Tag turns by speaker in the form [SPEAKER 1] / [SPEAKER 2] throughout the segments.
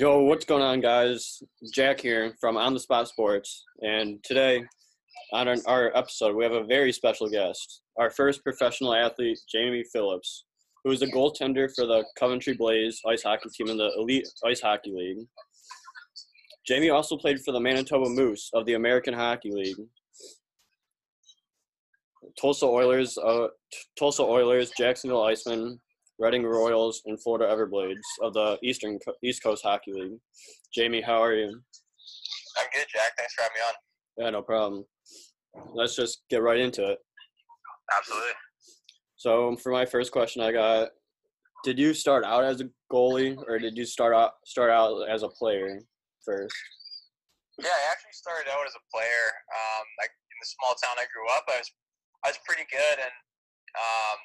[SPEAKER 1] Yo, what's going on, guys? Jack here from On the Spot Sports, and today on our, our episode, we have a very special guest, our first professional athlete, Jamie Phillips, who is a goaltender for the Coventry Blaze ice hockey team in the Elite Ice Hockey League. Jamie also played for the Manitoba Moose of the American Hockey League. Tulsa Oilers, uh, Tulsa Oilers, Jacksonville Icemen, Reading Royals, and Florida Everblades of the Eastern East Coast Hockey League. Jamie, how are you?
[SPEAKER 2] I'm good, Jack. Thanks for having me on.
[SPEAKER 1] Yeah, no problem. Let's just get right into it.
[SPEAKER 2] Absolutely.
[SPEAKER 1] So, for my first question, I got: Did you start out as a goalie, or did you start out start out as a player first?
[SPEAKER 2] Yeah, I actually started out as a player. Um, like in the small town I grew up, I was I was pretty good, and um,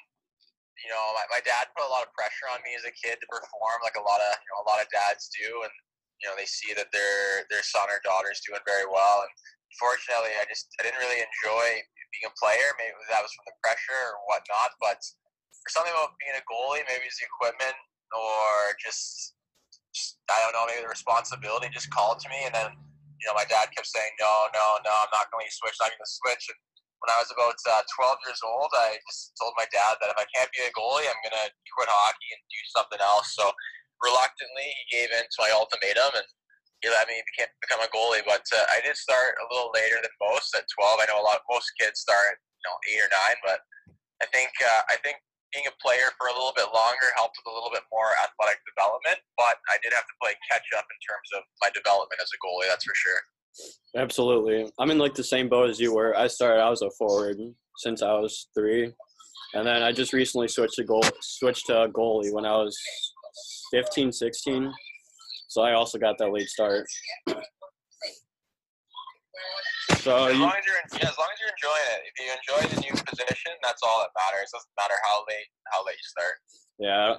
[SPEAKER 2] you know, my, my dad put a lot of pressure on me as a kid to perform, like a lot of you know a lot of dads do, and you know they see that their their son or daughter is doing very well, and fortunately, I just I didn't really enjoy being a player. Maybe that was from the pressure or whatnot, but for something about being a goalie, maybe it's the equipment or just, just I don't know, maybe the responsibility just called to me, and then you know my dad kept saying no, no, no, I'm not going to switch, I'm going to switch, and when I was about uh, 12 years old, I just told my dad that if I can't be a goalie, I'm going to quit hockey and do something else. So reluctantly, he gave in to my ultimatum and he let me become a goalie. But uh, I did start a little later than most at 12. I know a lot, most kids start, you know, eight or nine, but I think, uh, I think being a player for a little bit longer helped with a little bit more athletic development, but I did have to play catch up in terms of my development as a goalie, that's for sure.
[SPEAKER 1] Absolutely. I'm in like the same boat as you were. I started I was a forward since I was three. And then I just recently switched to goal switched to goalie when I was 15, 16. So I also got that late start.
[SPEAKER 2] So as, long as, you're, yeah, as long as you're enjoying it, if you enjoy the new position, that's all that matters. It doesn't matter how late how late you start.
[SPEAKER 1] Yeah,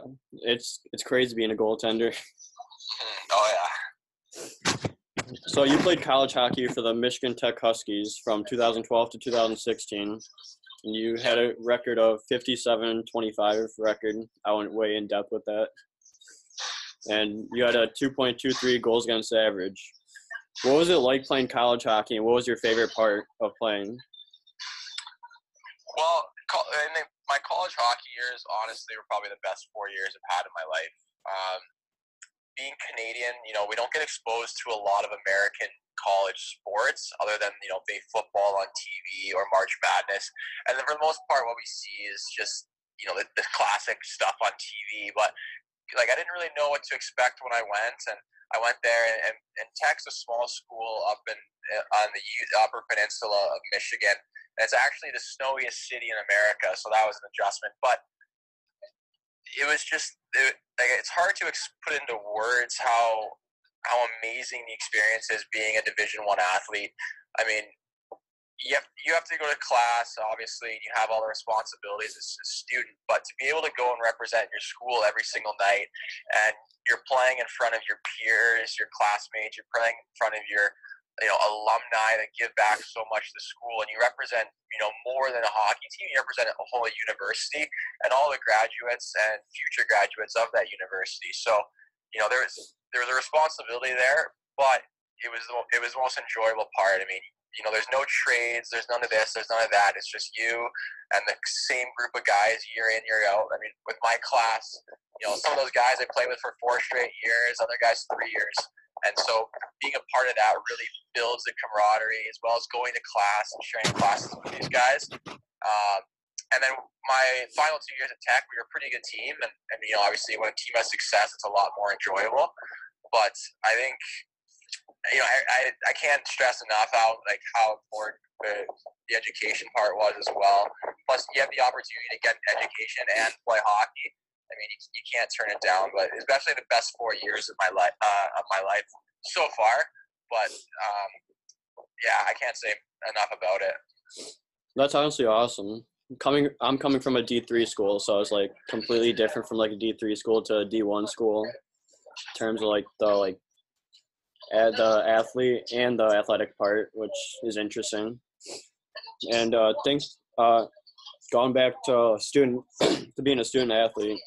[SPEAKER 1] it's it's crazy being a goaltender.
[SPEAKER 2] Mm-hmm. Oh yeah.
[SPEAKER 1] So you played college hockey for the Michigan Tech Huskies from 2012 to 2016. And you had a record of 57-25 record. I went way in depth with that. And you had a 2.23 goals against average. What was it like playing college hockey, and what was your favorite part of playing?
[SPEAKER 2] Well, my college hockey years, honestly, were probably the best four years I've had in my life. Um, being Canadian, you know, we don't get exposed to a lot of American college sports other than, you know, big football on TV or March Madness. And then for the most part, what we see is just, you know, the, the classic stuff on TV. But, like, I didn't really know what to expect when I went. And I went there, and, and Tech's a small school up in uh, on the Upper Peninsula of Michigan. And it's actually the snowiest city in America, so that was an adjustment. But it was just it, like it's hard to put into words how how amazing the experience is being a Division One athlete. I mean, you have you have to go to class, obviously, and you have all the responsibilities as a student. But to be able to go and represent your school every single night, and you're playing in front of your peers, your classmates, you're playing in front of your you know alumni that give back so much to the school. And you represent you know more than a hockey team. You represent a whole university and all the graduates and future graduates of that university. So you know there's there's a responsibility there but it was it was the most enjoyable part. I mean you know there's no trades. There's none of this. There's none of that. It's just you and the same group of guys year in year out. I mean with my class you know some of those guys i played with for four straight years other guys three years and so being a part of that really builds the camaraderie as well as going to class and sharing classes with these guys. Um, and then my final two years at Tech, we were a pretty good team. And, and, you know, obviously when a team has success, it's a lot more enjoyable. But I think, you know, I, I, I can't stress enough how, like, how important the, the education part was as well. Plus, you have the opportunity to get education and play hockey I mean, you, you can't turn it down. But especially the best four years of my life uh, of my life so far. But um, yeah, I can't say enough about it.
[SPEAKER 1] That's honestly awesome. Coming, I'm coming from a D three school, so it's like completely different from like a D three school to a D one school in terms of like the like the athlete and the athletic part, which is interesting. And uh, uh, going back to student to being a student athlete,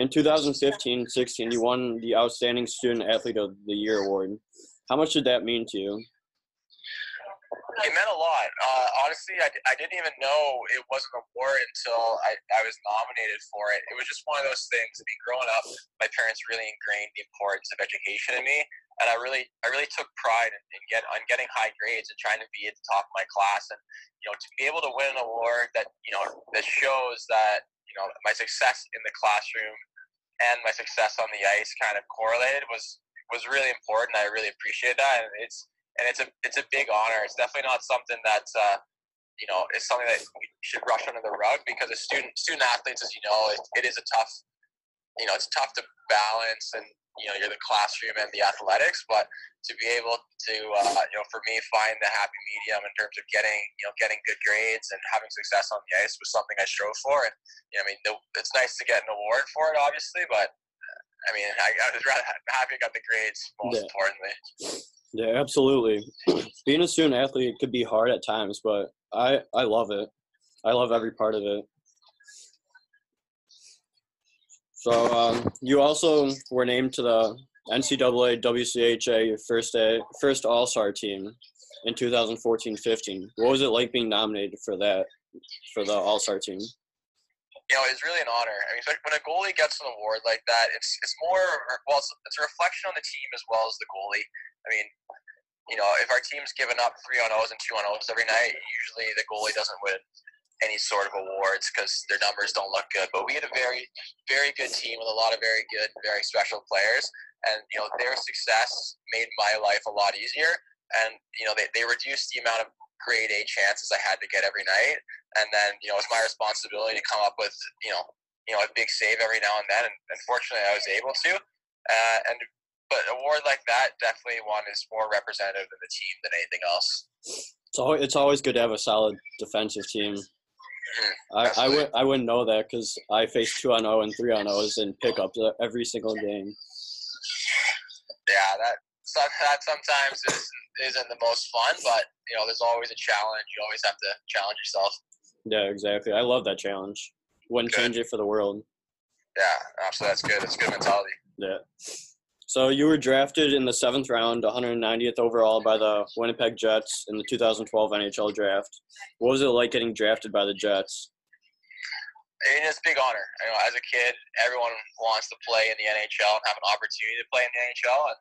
[SPEAKER 1] In 2015-16, you won the Outstanding Student Athlete of the Year award. How much did that mean to you?
[SPEAKER 2] It meant a lot. Uh, honestly, I, I didn't even know it was an award until I, I was nominated for it. It was just one of those things. I mean, growing up, my parents really ingrained the importance of education in me, and I really I really took pride in, in get getting high grades and trying to be at the top of my class. And you know, to be able to win an award that you know that shows that you know my success in the classroom and my success on the ice kind of correlated was was really important. I really appreciate that, and it's and it's a it's a big honor. It's definitely not something that's uh, you know is something that we should rush under the rug because as student student athletes, as you know, it, it is a tough you know it's tough to balance and you know you're the classroom and the athletics, but to be able to uh, you know for me find the happy medium in terms of getting you know getting good grades and having success on the ice was something I strove for. And you know, I mean, it's nice to get an award for it, obviously, but I mean, I, I was rather happy I got the grades most yeah. importantly.
[SPEAKER 1] Yeah, absolutely. Being a student athlete could be hard at times, but I I love it. I love every part of it. So um, you also were named to the NCAA WCHA first day, first All Star team in 2014-15. What was it like being nominated for that for the All Star team?
[SPEAKER 2] You know, it's really an honor. I mean, when a goalie gets an award like that, it's it's more well, it's, it's a reflection on the team as well as the goalie. I mean, you know, if our team's given up three on O's and two on O's every night, usually the goalie doesn't win any sort of awards because their numbers don't look good. But we had a very, very good team with a lot of very good, very special players, and you know their success made my life a lot easier. And you know they, they reduced the amount of grade A chances I had to get every night, and then you know it's my responsibility to come up with you know you know a big save every now and then. And unfortunately, I was able to. Uh, and but award like that, definitely one is more representative of the team than anything else.
[SPEAKER 1] It's it's always good to have a solid defensive team. I, I, would, I wouldn't know that because I face 2 on 0 and 3 on 0s in pickups every single game.
[SPEAKER 2] Yeah, that, that sometimes is, isn't the most fun, but you know, there's always a challenge. You always have to challenge yourself.
[SPEAKER 1] Yeah, exactly. I love that challenge. Wouldn't good. change it for the world.
[SPEAKER 2] Yeah, absolutely. That's good. That's good mentality.
[SPEAKER 1] Yeah. So you were drafted in the seventh round, 190th overall by the Winnipeg Jets in the 2012 NHL draft. What was it like getting drafted by the Jets?
[SPEAKER 2] It's a big honor. You know, as a kid, everyone wants to play in the NHL and have an opportunity to play in the NHL. And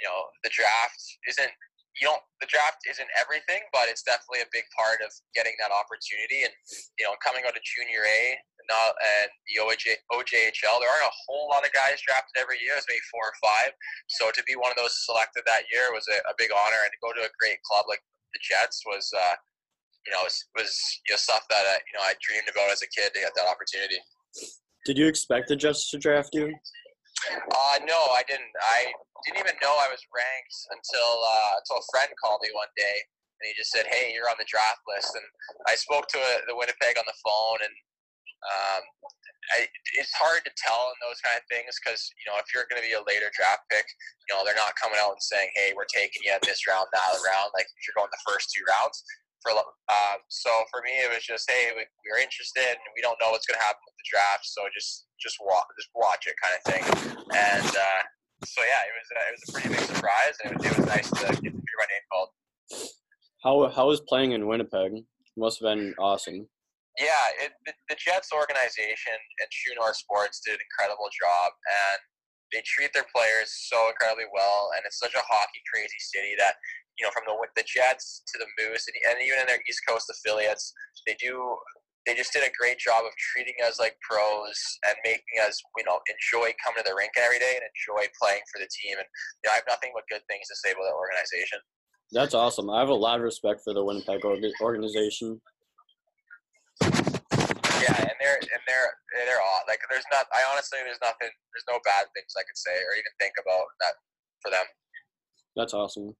[SPEAKER 2] you know, the draft isn't you don't the draft isn't everything, but it's definitely a big part of getting that opportunity. And you know, coming out of junior A not and the OJ, OJHL. There aren't a whole lot of guys drafted every year. It's maybe four or five. So to be one of those selected that year was a, a big honor, and to go to a great club like the Jets was, uh, you know, was, was you know stuff that uh, you know I dreamed about as a kid to get that opportunity.
[SPEAKER 1] Did you expect the Jets to draft you?
[SPEAKER 2] Uh, no, I didn't. I didn't even know I was ranked until uh, until a friend called me one day and he just said, "Hey, you're on the draft list." And I spoke to a, uh, the Winnipeg on the phone, and um, I, it's hard to tell in those kind of things because you know if you're going to be a later draft pick, you know they're not coming out and saying, "Hey, we're taking you in this round, that round." Like if you're going the first two rounds. For um, so for me, it was just, "Hey, we, we're interested, and we don't know what's going to happen with the draft, so just just watch just watch it, kind of thing." And uh, so yeah, it was uh, it was a pretty big surprise, and it was, it was nice to get to hear my name called.
[SPEAKER 1] How how was playing in Winnipeg? It must have been awesome.
[SPEAKER 2] Yeah, it, the, the Jets organization and True North Sports did an incredible job, and they treat their players so incredibly well. And it's such a hockey crazy city that you know, from the the Jets to the Moose, and, and even in their East Coast affiliates, they do they just did a great job of treating us like pros and making us, you know, enjoy coming to the rink every day and enjoy playing for the team. And you know, I have nothing but good things to say about that organization.
[SPEAKER 1] That's awesome. I have a lot of respect for the Winnipeg organization.
[SPEAKER 2] Yeah, and they're and they're they're all like there's not. I honestly there's nothing. There's no bad things I could say or even think about that for them.
[SPEAKER 1] That's awesome.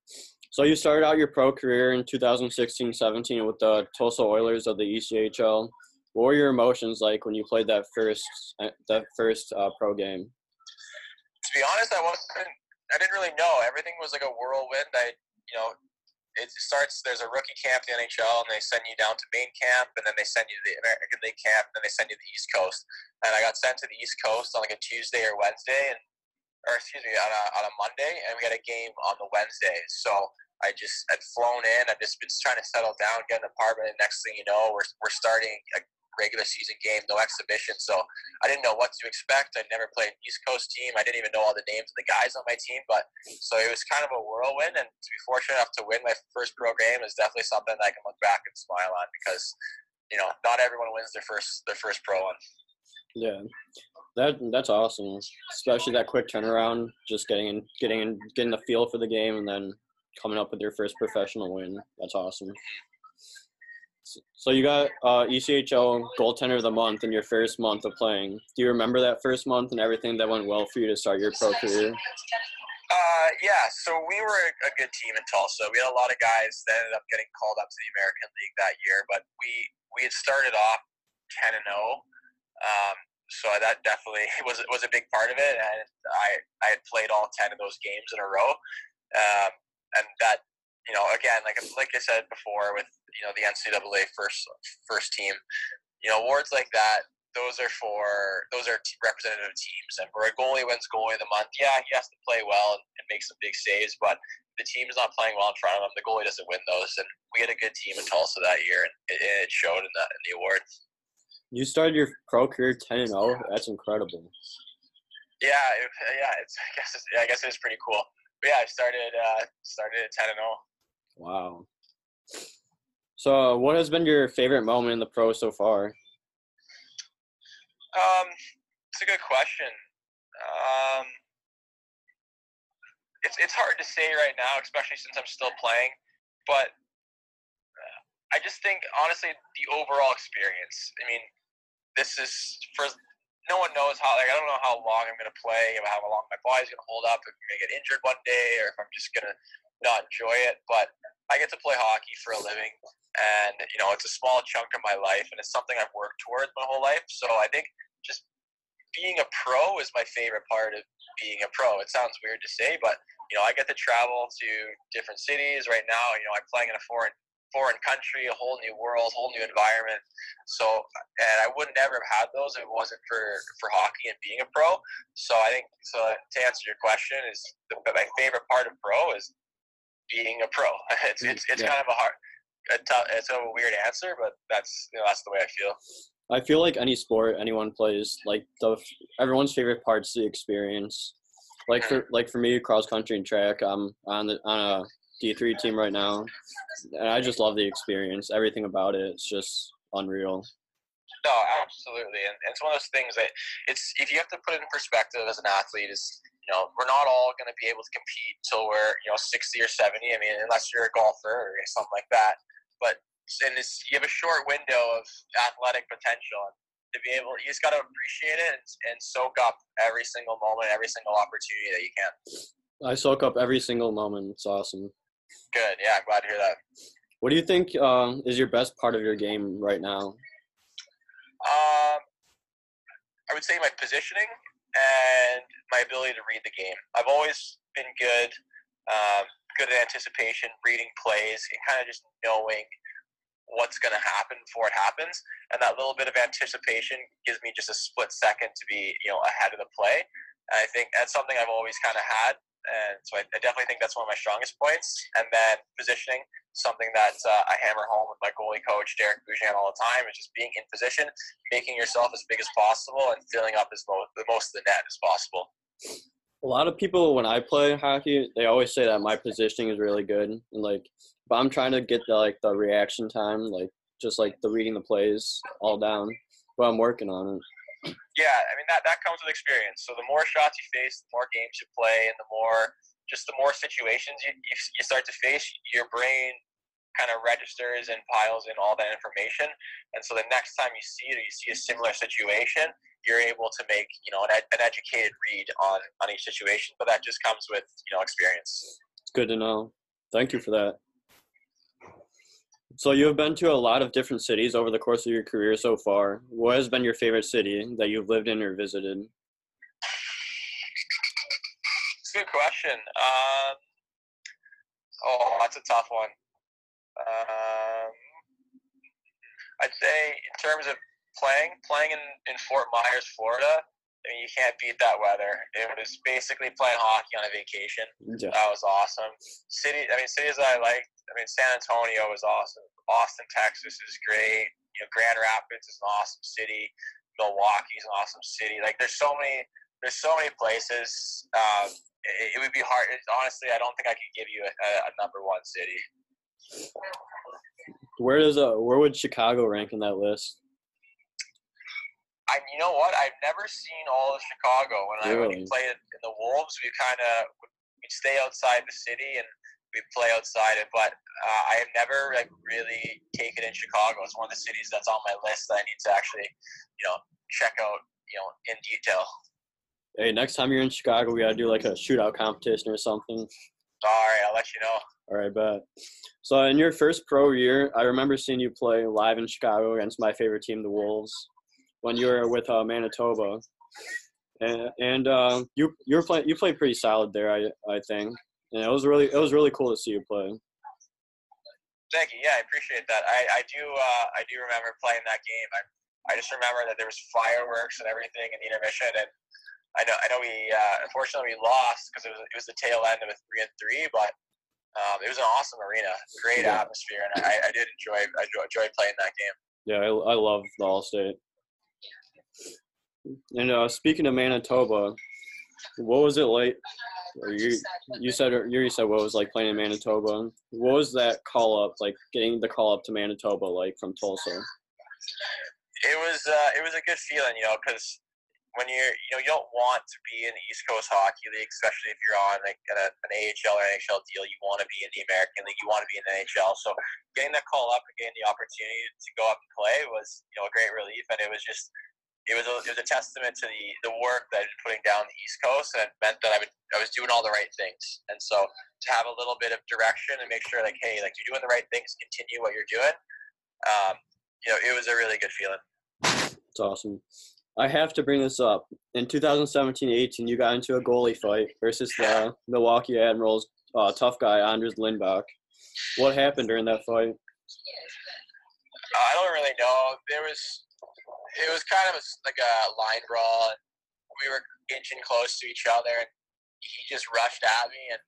[SPEAKER 1] So you started out your pro career in 2016-17 with the Tulsa Oilers of the ECHL. What were your emotions like when you played that first that first uh, pro game?
[SPEAKER 2] To be honest, I wasn't. I didn't really know. Everything was like a whirlwind. I, you know, it starts. There's a rookie camp in the NHL, and they send you down to main camp, and then they send you to the American League camp, and then they send you to the East Coast. And I got sent to the East Coast on like a Tuesday or Wednesday, and or excuse me, on a on a Monday, and we had a game on the Wednesday. So I just had flown in. I've just been trying to settle down, get an apartment, and next thing you know, we're we're starting a regular season game, no exhibition. So I didn't know what to expect. I'd never played an East Coast team. I didn't even know all the names of the guys on my team. But so it was kind of a whirlwind. And to be fortunate enough to win my first pro game is definitely something that I can look back and smile on because you know not everyone wins their first their first pro one.
[SPEAKER 1] Yeah, that that's awesome. Especially that quick turnaround, just getting in, getting in, getting the feel for the game, and then coming up with your first professional win. That's awesome. So you got uh, ECHL goaltender of the month in your first month of playing. Do you remember that first month and everything that went well for you to start your pro career?
[SPEAKER 2] Uh, yeah, so we were a, good team in Tulsa. We had a lot of guys that ended up getting called up to the American League that year, but we we had started off ten and zero. Um, so that definitely was was a big part of it, and I I had played all ten of those games in a row, um, and that you know again like like I said before with you know the NCAA first first team. You know awards like that. Those are for those are representative teams, and where a goalie wins goalie of the month, yeah, he has to play well and, and make some big saves, but the team is not playing well in front of him, the goalie doesn't win those. And we had a good team in Tulsa that year, and it, it showed in the in the awards.
[SPEAKER 1] You started your pro career ten and zero. That's incredible.
[SPEAKER 2] Yeah, it, yeah. It's I guess it's, I guess it was pretty cool. But yeah, I started uh, started at ten and zero.
[SPEAKER 1] Wow. So, what has been your favorite moment in the pro so far?
[SPEAKER 2] Um, it's a good question. Um, it's it's hard to say right now, especially since I'm still playing. But uh, I just think, honestly, the overall experience. I mean, this is for no one knows how. Like, I don't know how long I'm to play, how long my body's to hold up, if I'm to get injured one day, or if I'm just to not enjoy it. But I get to play hockey for a living, and you know it's a small chunk of my life and it's something i've worked towards my whole life so i think just being a pro is my favorite part of being a pro it sounds weird to say but you know i get to travel to different cities right now you know i'm playing in a foreign foreign country a whole new world whole new environment so and i would never have had those if it wasn't for for hockey and being a pro so i think so to answer your question is the, my favorite part of pro is being a pro it's it's, it's yeah. kind of a hard a tough, it's a weird answer, but that's you know that's the way I feel.
[SPEAKER 1] I feel like any sport anyone plays, like the everyone's favorite part's the experience. Like for mm. like for me, cross country and track, I'm on the on a D three team right now, and I just love the experience. Everything about it, it's just unreal.
[SPEAKER 2] No, absolutely, and, and it's one of those things that it's if you have to put it in perspective as an athlete is you know, we're not all going to be able to compete until we're, you know, 60 or 70. I mean, unless you're a golfer or something like that but and this, you have a short window of athletic potential. To be able, you just got to appreciate it and, and soak up every single moment, every single opportunity that you can.
[SPEAKER 1] I soak up every single moment. It's awesome.
[SPEAKER 2] Good. Yeah, I'm glad to hear that.
[SPEAKER 1] What do you think uh, is your best part of your game right now?
[SPEAKER 2] Um, I would say my positioning and my ability to read the game. I've always been good. Um, good at anticipation, reading plays, and kind of just knowing what's going to happen before it happens. And that little bit of anticipation gives me just a split second to be, you know, ahead of the play. And I think that's something I've always kind of had. And so I, I, definitely think that's one of my strongest points. And then positioning, something that uh, I hammer home with my goalie coach, Derek Boujan, all the time, is just being in position, making yourself as big as possible, and filling up as mo- the most of the net as possible
[SPEAKER 1] a lot of people when I play hockey, they always say that my positioning is really good, and like, but I'm trying to get the like the reaction time, like just like the reading the plays all down. But I'm working on it.
[SPEAKER 2] Yeah, I mean that that comes with experience. So the more shots you face, the more games you play, and the more just the more situations you, you, you start to face, your brain kind of registers and piles in all that information. And so the next time you see it or you see a similar situation, you're able to make you know an, an educated read on on each situation. But that just comes with you know experience.
[SPEAKER 1] It's good to know. Thank you for that. So you have been to a lot of different cities over the course of your career so far. What has been your favorite city that you've lived in or visited?
[SPEAKER 2] Good question. Um, oh, that's a tough one. Um, I'd say in terms of playing, playing in, in Fort Myers, Florida, I mean, you can't beat that weather. It was basically playing hockey on a vacation.
[SPEAKER 1] Yeah.
[SPEAKER 2] That was awesome. City, I mean, cities that I liked. I mean, San Antonio was awesome. Austin, Texas is great. You know, Grand Rapids is an awesome city. Milwaukee's an awesome city. Like, there's so many, there's so many places. Um, it, it would be hard. It, honestly, I don't think I could give you a, a number one city.
[SPEAKER 1] Where does uh where would Chicago rank in that list?
[SPEAKER 2] I, you know what? I've never seen all of Chicago. When I when we
[SPEAKER 1] Really?
[SPEAKER 2] played in the Wolves, we kind of we'd stay outside the city and we'd play outside it. But uh, I have never like really taken in Chicago. It's one of the cities that's on my list that I need to actually, you know, check out, you know, in detail.
[SPEAKER 1] Hey, next time you're in Chicago, we gotta do like a shootout competition or something.
[SPEAKER 2] All right, I'll let you know.
[SPEAKER 1] All right, bet. So in your first pro year, I remember seeing you play live in Chicago against my favorite team, the Wolves, when you were with uh, Manitoba, and and uh, you you were playing you played pretty solid there, I I think, and it was really it was really cool to see you play.
[SPEAKER 2] Thank you. Yeah, I appreciate that. I, I do uh, I do remember playing that game. I, I just remember that there was fireworks and everything in the intermission, and I know I know we uh, unfortunately we lost because it was it was the tail end of a three and three, but um, it was an awesome arena, great
[SPEAKER 1] Yeah.
[SPEAKER 2] atmosphere, and I, I did enjoy I enjoy- enjoyed playing that game.
[SPEAKER 1] Yeah, I, I love the Allstate. And uh, speaking of Manitoba, what was it like? Or you you said you said what it was like playing in Manitoba. What was that call up like? Getting the call up to Manitoba like from Tulsa.
[SPEAKER 2] It was uh, it was a good feeling, you know, because when you're you know you don't want to be in the East Coast Hockey League, especially if you're on like an, an AHL or NHL deal. You want to be in the American League. You want to be in the NHL. So getting that call up and getting the opportunity to go up and play was you know a great relief, and it was just it was a, it was a testament to the the work that I've been putting down the East Coast, and it meant that I would I was doing all the right things. And so to have a little bit of direction and make sure like hey like you're doing the right things, continue what you're doing. Um, you know, it was a really good feeling.
[SPEAKER 1] It's awesome. I have to bring this up. In 2017-18, you got into a goalie fight versus the Milwaukee Admirals uh, tough guy Anders Lindback. What happened during that fight?
[SPEAKER 2] I don't really know. There was, it was kind of a like a line brawl. We were inching close to each other, and he just rushed at me, and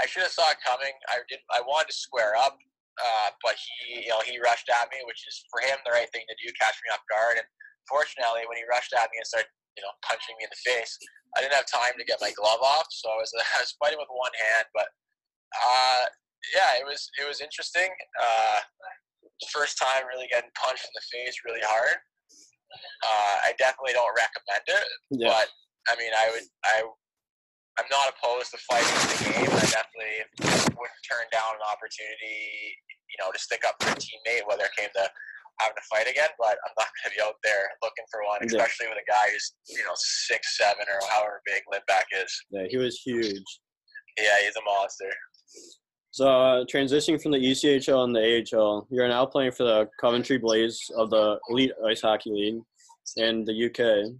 [SPEAKER 2] I should have saw it coming. I did. I wanted to square up, uh, but he, you know, he rushed at me, which is for him the right thing to do, catch me off guard. And fortunately, when he rushed at me and started, you know, punching me in the face, I didn't have time to get my glove off, so I was, I was fighting with one hand. But uh, yeah, it was it was interesting. Uh, first time really getting punched in the face really hard. Uh, I definitely don't recommend it,
[SPEAKER 1] Yeah,
[SPEAKER 2] but I mean, I would I. I'm not opposed to fighting in the game. I definitely wouldn't turn down an opportunity, you know, to stick up for a teammate, whether it came to having to fight again. But I'm not going to be out there looking for one,
[SPEAKER 1] Yeah.
[SPEAKER 2] especially with a guy who's, you know, six seven or however big Lindback is.
[SPEAKER 1] yeah, he was huge.
[SPEAKER 2] Yeah, he's a monster.
[SPEAKER 1] So uh, transitioning from the ECHL and the AHL, you're now playing for the Coventry Blaze of the Elite Ice Hockey League in the UK.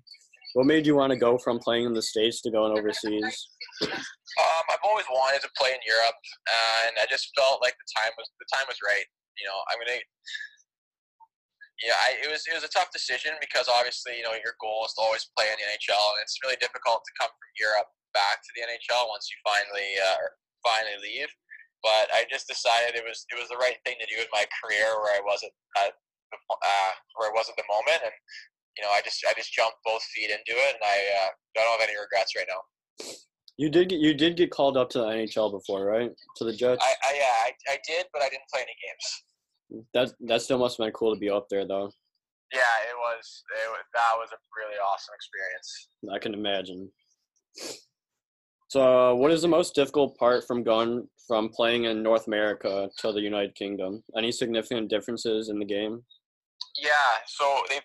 [SPEAKER 1] What made you want to go from playing in the states to going overseas?
[SPEAKER 2] Um, I've always wanted to play in Europe, uh, and I just felt like the time was the time was right. You know, I'm gonna. Yeah, I, it was it was a tough decision because obviously you know your goal is to always play in the NHL, and it's really difficult to come from Europe back to the NHL once you finally uh, finally leave. But I just decided it was it was the right thing to do in my career where I wasn't at the, uh, where I was at the moment, and you know I just I just jumped both feet into it, and I uh, don't have any regrets right now.
[SPEAKER 1] You did get you did get called up to the NHL before, right? To the Jets.
[SPEAKER 2] I, I yeah, I, I did, but I didn't play any games.
[SPEAKER 1] That that still must have been cool to be up there, though.
[SPEAKER 2] Yeah, it was. It was that was a really awesome experience.
[SPEAKER 1] I can imagine. So, what is the most difficult part from going from playing in North America to the United Kingdom? Any significant differences in the game?
[SPEAKER 2] Yeah, so they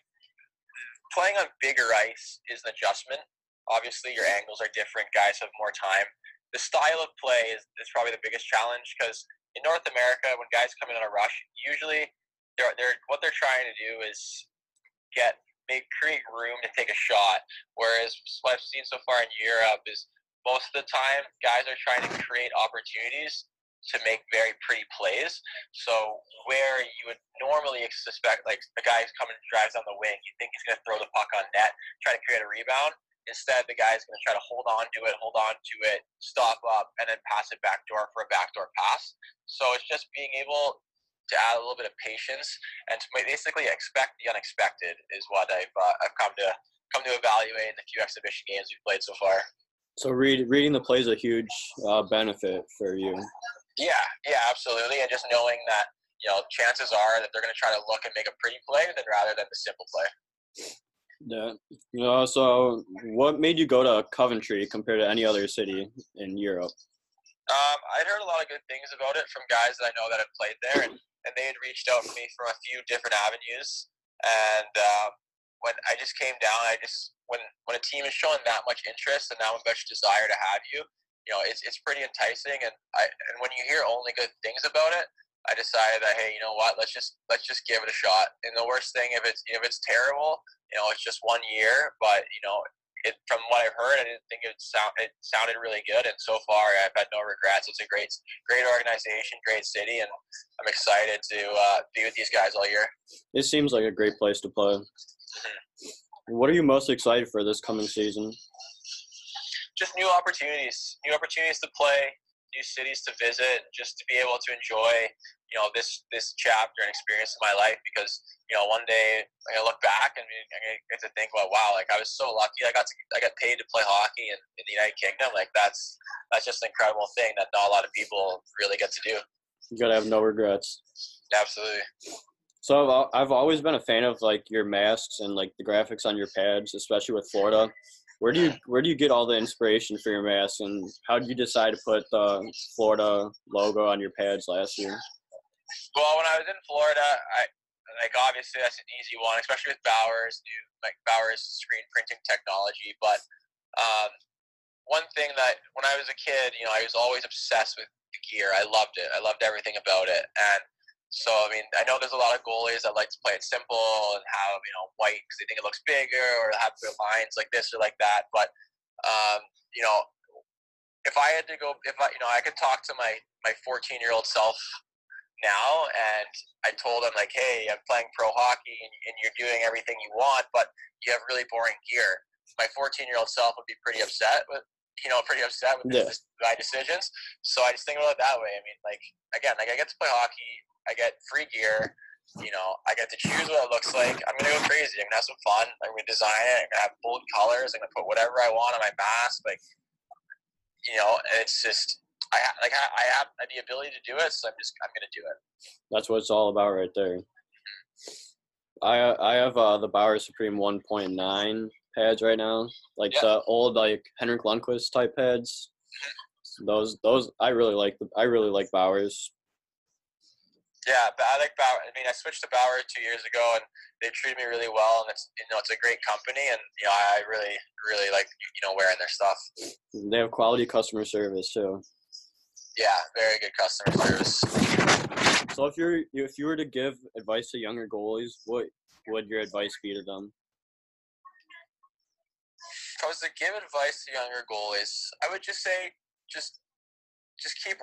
[SPEAKER 2] playing on bigger ice is an adjustment. Obviously, your angles are different. Guys have more time. The style of play is, is probably the biggest challenge because in North America, when guys come in on a rush, usually they're, they're what they're trying to do is get make create room to take a shot. Whereas what I've seen so far in Europe is most of the time guys are trying to create opportunities to make very pretty plays. So where you would normally suspect, like a guy who's coming drives on the wing, you think he's going to throw the puck on net, try to create a rebound. Instead, the guy's going to try to hold on to it, hold on to it, stop up, and then pass it backdoor for a backdoor pass. So it's just being able to add a little bit of patience and to basically expect the unexpected is what I've uh, I've come to come to evaluate in the few exhibition games we've played so far.
[SPEAKER 1] So read, reading the play is a huge uh, benefit for you.
[SPEAKER 2] Yeah, yeah, absolutely, and just knowing that you know chances are that they're going to try to look and make a pretty play than rather than the simple play.
[SPEAKER 1] Yeah. Know, so what made you go to Coventry compared to any other city in Europe?
[SPEAKER 2] Um, I'd heard a lot of good things about it from guys that I know that have played there, and, and they had reached out to me from a few different avenues. And um, when I just came down, I just when when a team is showing that much interest and that much desire to have you, you know, it's it's pretty enticing. And I and when you hear only good things about it, I decided that hey, you know what, let's just let's just give it a shot. And the worst thing if it's if it's terrible, you know, it's just one year. But you know, it, from what I've heard, I didn't think it sound it sounded really good. And so far, I've had no regrets. It's a great great organization, great city, and I'm excited to uh, be with these guys all year.
[SPEAKER 1] It seems like a great place to play. What are you most excited for this coming season?
[SPEAKER 2] Just new opportunities, new opportunities to play, new cities to visit, just to be able to enjoy, you know, this this chapter and experience in my life. Because you know, one day I'm gonna look back and I'm gonna get to think, well, wow, like I was so lucky. I got to I got paid to play hockey in, in the United Kingdom. Like that's that's just an incredible thing that not a lot of people really get to do.
[SPEAKER 1] You gotta have no regrets.
[SPEAKER 2] Absolutely.
[SPEAKER 1] So I've, I've always been a fan of like your masks and like the graphics on your pads, especially with Florida. Where do you where do you get all the inspiration for your masks, and how did you decide to put the Florida logo on your pads last year?
[SPEAKER 2] Well, when I was in Florida, I like obviously that's an easy one, especially with Bauer's new like Bauer's screen printing technology. But um, one thing that when I was a kid, you know, I was always obsessed with the gear. I loved it. I loved everything about it, and so I mean, I know there's a lot of goalies that like to play it simple and have you know white because they think it looks bigger, or have their lines like this or like that. But um, you know, if I had to go, if I you know, I could talk to my my 14 year old self now, and I told him like, hey, I'm playing pro hockey, and, and you're doing everything you want, but you have really boring gear. My 14 year old self would be pretty upset with you know, pretty upset with yeah. my decisions. So I just think about it that way. I mean, like again, like I get to play hockey I get free gear. You know, I get to choose what it looks like. I'm gonna go crazy. I'm gonna have some fun. I'm gonna design it. I'm gonna have bold colors. I'm gonna put whatever I want on my mask. Like, you know, it's just I like I have the ability to do it, so I'm just I'm gonna do it.
[SPEAKER 1] That's what it's all about, right there. I I have uh, the Bauer Supreme 1.9 pads right now, like yeah. the old like Henrik Lundqvist type pads. Mm-hmm. Those those I really like. The, I really like Bauer's.
[SPEAKER 2] Yeah, I like Bauer. I mean, I switched to Bauer two years ago, and they treated me really well. And it's you know it's a great company, and you know I really really like you know wearing their stuff.
[SPEAKER 1] They have quality customer service too.
[SPEAKER 2] Yeah, very good customer service.
[SPEAKER 1] So if you're if you were to give advice to younger goalies, what would your advice be to them?
[SPEAKER 2] If I was to give advice to younger goalies, I would just say just just keep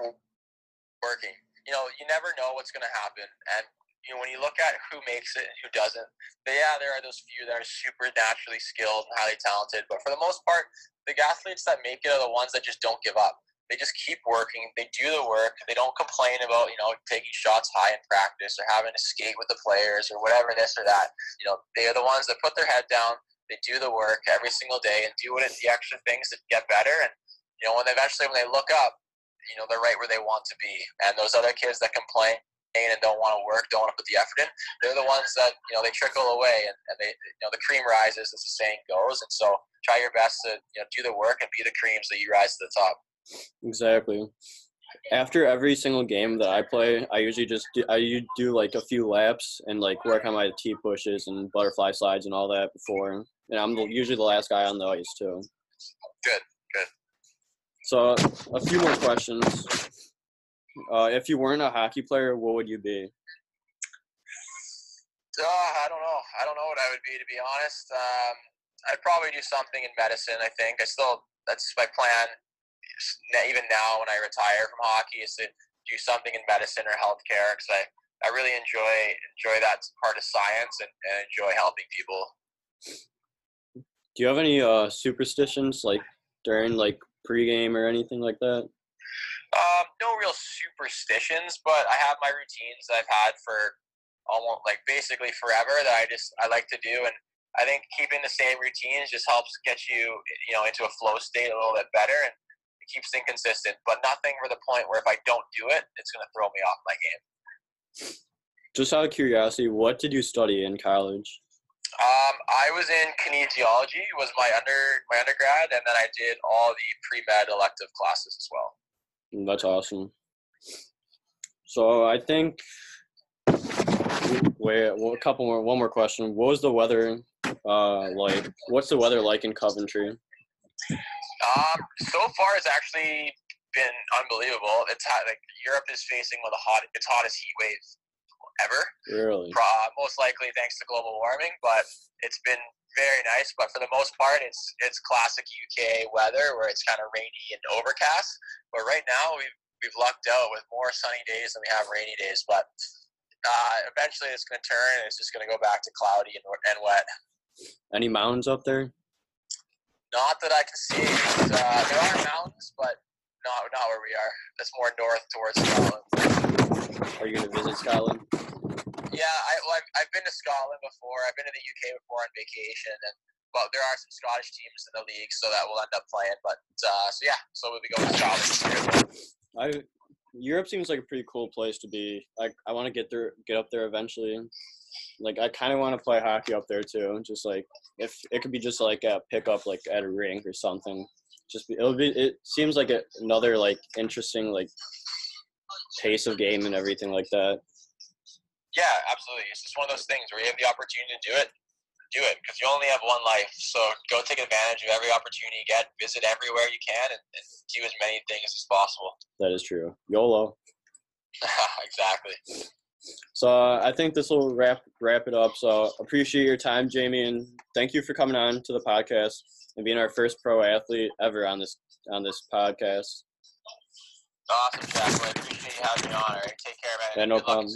[SPEAKER 2] working you know, you never know what's going to happen. And you know, when you look at who makes it and who doesn't, yeah, there are those few that are super naturally skilled and highly talented. But for the most part, the athletes that make it are the ones that just don't give up. They just keep working. They do the work. They don't complain about you know taking shots high in practice or having to skate with the players or whatever this or that. You know, they are the ones that put their head down. They do the work every single day and do what it, the extra things to get better. And you know, when eventually when they look up, you know, they're right where they want to be. And those other kids that complain and don't want to work, don't want to put the effort in, they're the ones that, you know, they trickle away and, and they, you know, the cream rises as the saying goes. And so try your best to, you know, do the work and be the cream so you rise to the top.
[SPEAKER 1] Exactly. After every single game that I play, I usually just do, I do like a few laps and like work on my T pushes and butterfly slides and all that before. And I'm usually the last guy on the ice too.
[SPEAKER 2] Good.
[SPEAKER 1] So a few more questions. Uh, if you weren't a hockey player, what would you be?
[SPEAKER 2] Uh, I don't know. I don't know what I would be to be honest. Um, I'd probably do something in medicine. I think I still that's my plan. Even now, when I retire from hockey, is to do something in medicine or healthcare because I, I really enjoy enjoy that part of science and, and enjoy helping people.
[SPEAKER 1] Do you have any uh, superstitions like during like pregame or anything like that?
[SPEAKER 2] Um, no real superstitions, but I have my routines that I've had for almost like basically forever that I just I like to do, and I think keeping the same routines just helps get you you know into a flow state a little bit better, and it keeps things consistent. But nothing for the point where if I don't do it, it's going to throw me off my game.
[SPEAKER 1] Just out of curiosity, what did you study in college?
[SPEAKER 2] Um, I was in kinesiology was my under my undergrad, and then I did all the pre med elective classes as well.
[SPEAKER 1] That's awesome. So I think wait, well, a couple more. One more question. What was the weather uh, like? What's the weather like in Coventry?
[SPEAKER 2] Um, so far, it's actually been unbelievable. It's hot, like Europe is facing one of the hot, its hottest heat wave ever.
[SPEAKER 1] Really?
[SPEAKER 2] most likely thanks to global warming, but it's been very nice. But for the most part, it's it's classic UK weather where it's kind of rainy and overcast. But right now, we've we've lucked out with more sunny days than we have rainy days. But uh, eventually, it's going to turn. and It's just going to go back to cloudy and, and wet.
[SPEAKER 1] Any mountains up there?
[SPEAKER 2] Not that I can see. Uh, there are mountains, but not not where we are. That's more north towards Scotland.
[SPEAKER 1] Are you going to visit Scotland?
[SPEAKER 2] Yeah, I, well, I've, I've been to Scotland before. I've been to the UK before on vacation, and well, there are some Scottish teams in the league, so that we'll end up playing. But uh, so yeah, so we'll be going to Scotland.
[SPEAKER 1] I Europe seems like a pretty cool place to be. Like I want to get there, get up there eventually. Like I kind of want to play hockey up there too. Just like if it could be just like a pickup, like at a rink or something. Just be, it'll be. It seems like a, another like interesting like pace of game and everything like that.
[SPEAKER 2] Yeah, absolutely. It's just one of those things where you have the opportunity to do it, do it because you only have one life. So go take advantage of every opportunity you get. Visit everywhere you can and, and do as many things as possible.
[SPEAKER 1] That is true. YOLO.
[SPEAKER 2] exactly.
[SPEAKER 1] So uh, I think this will wrap wrap it up. So appreciate your time, Jamie, and thank you for coming on to the podcast and being our first pro athlete ever on this on this podcast.
[SPEAKER 2] Awesome, Jack. Well, I appreciate you having me on. All right, take care, man.
[SPEAKER 1] Yeah, no
[SPEAKER 2] Good
[SPEAKER 1] problem.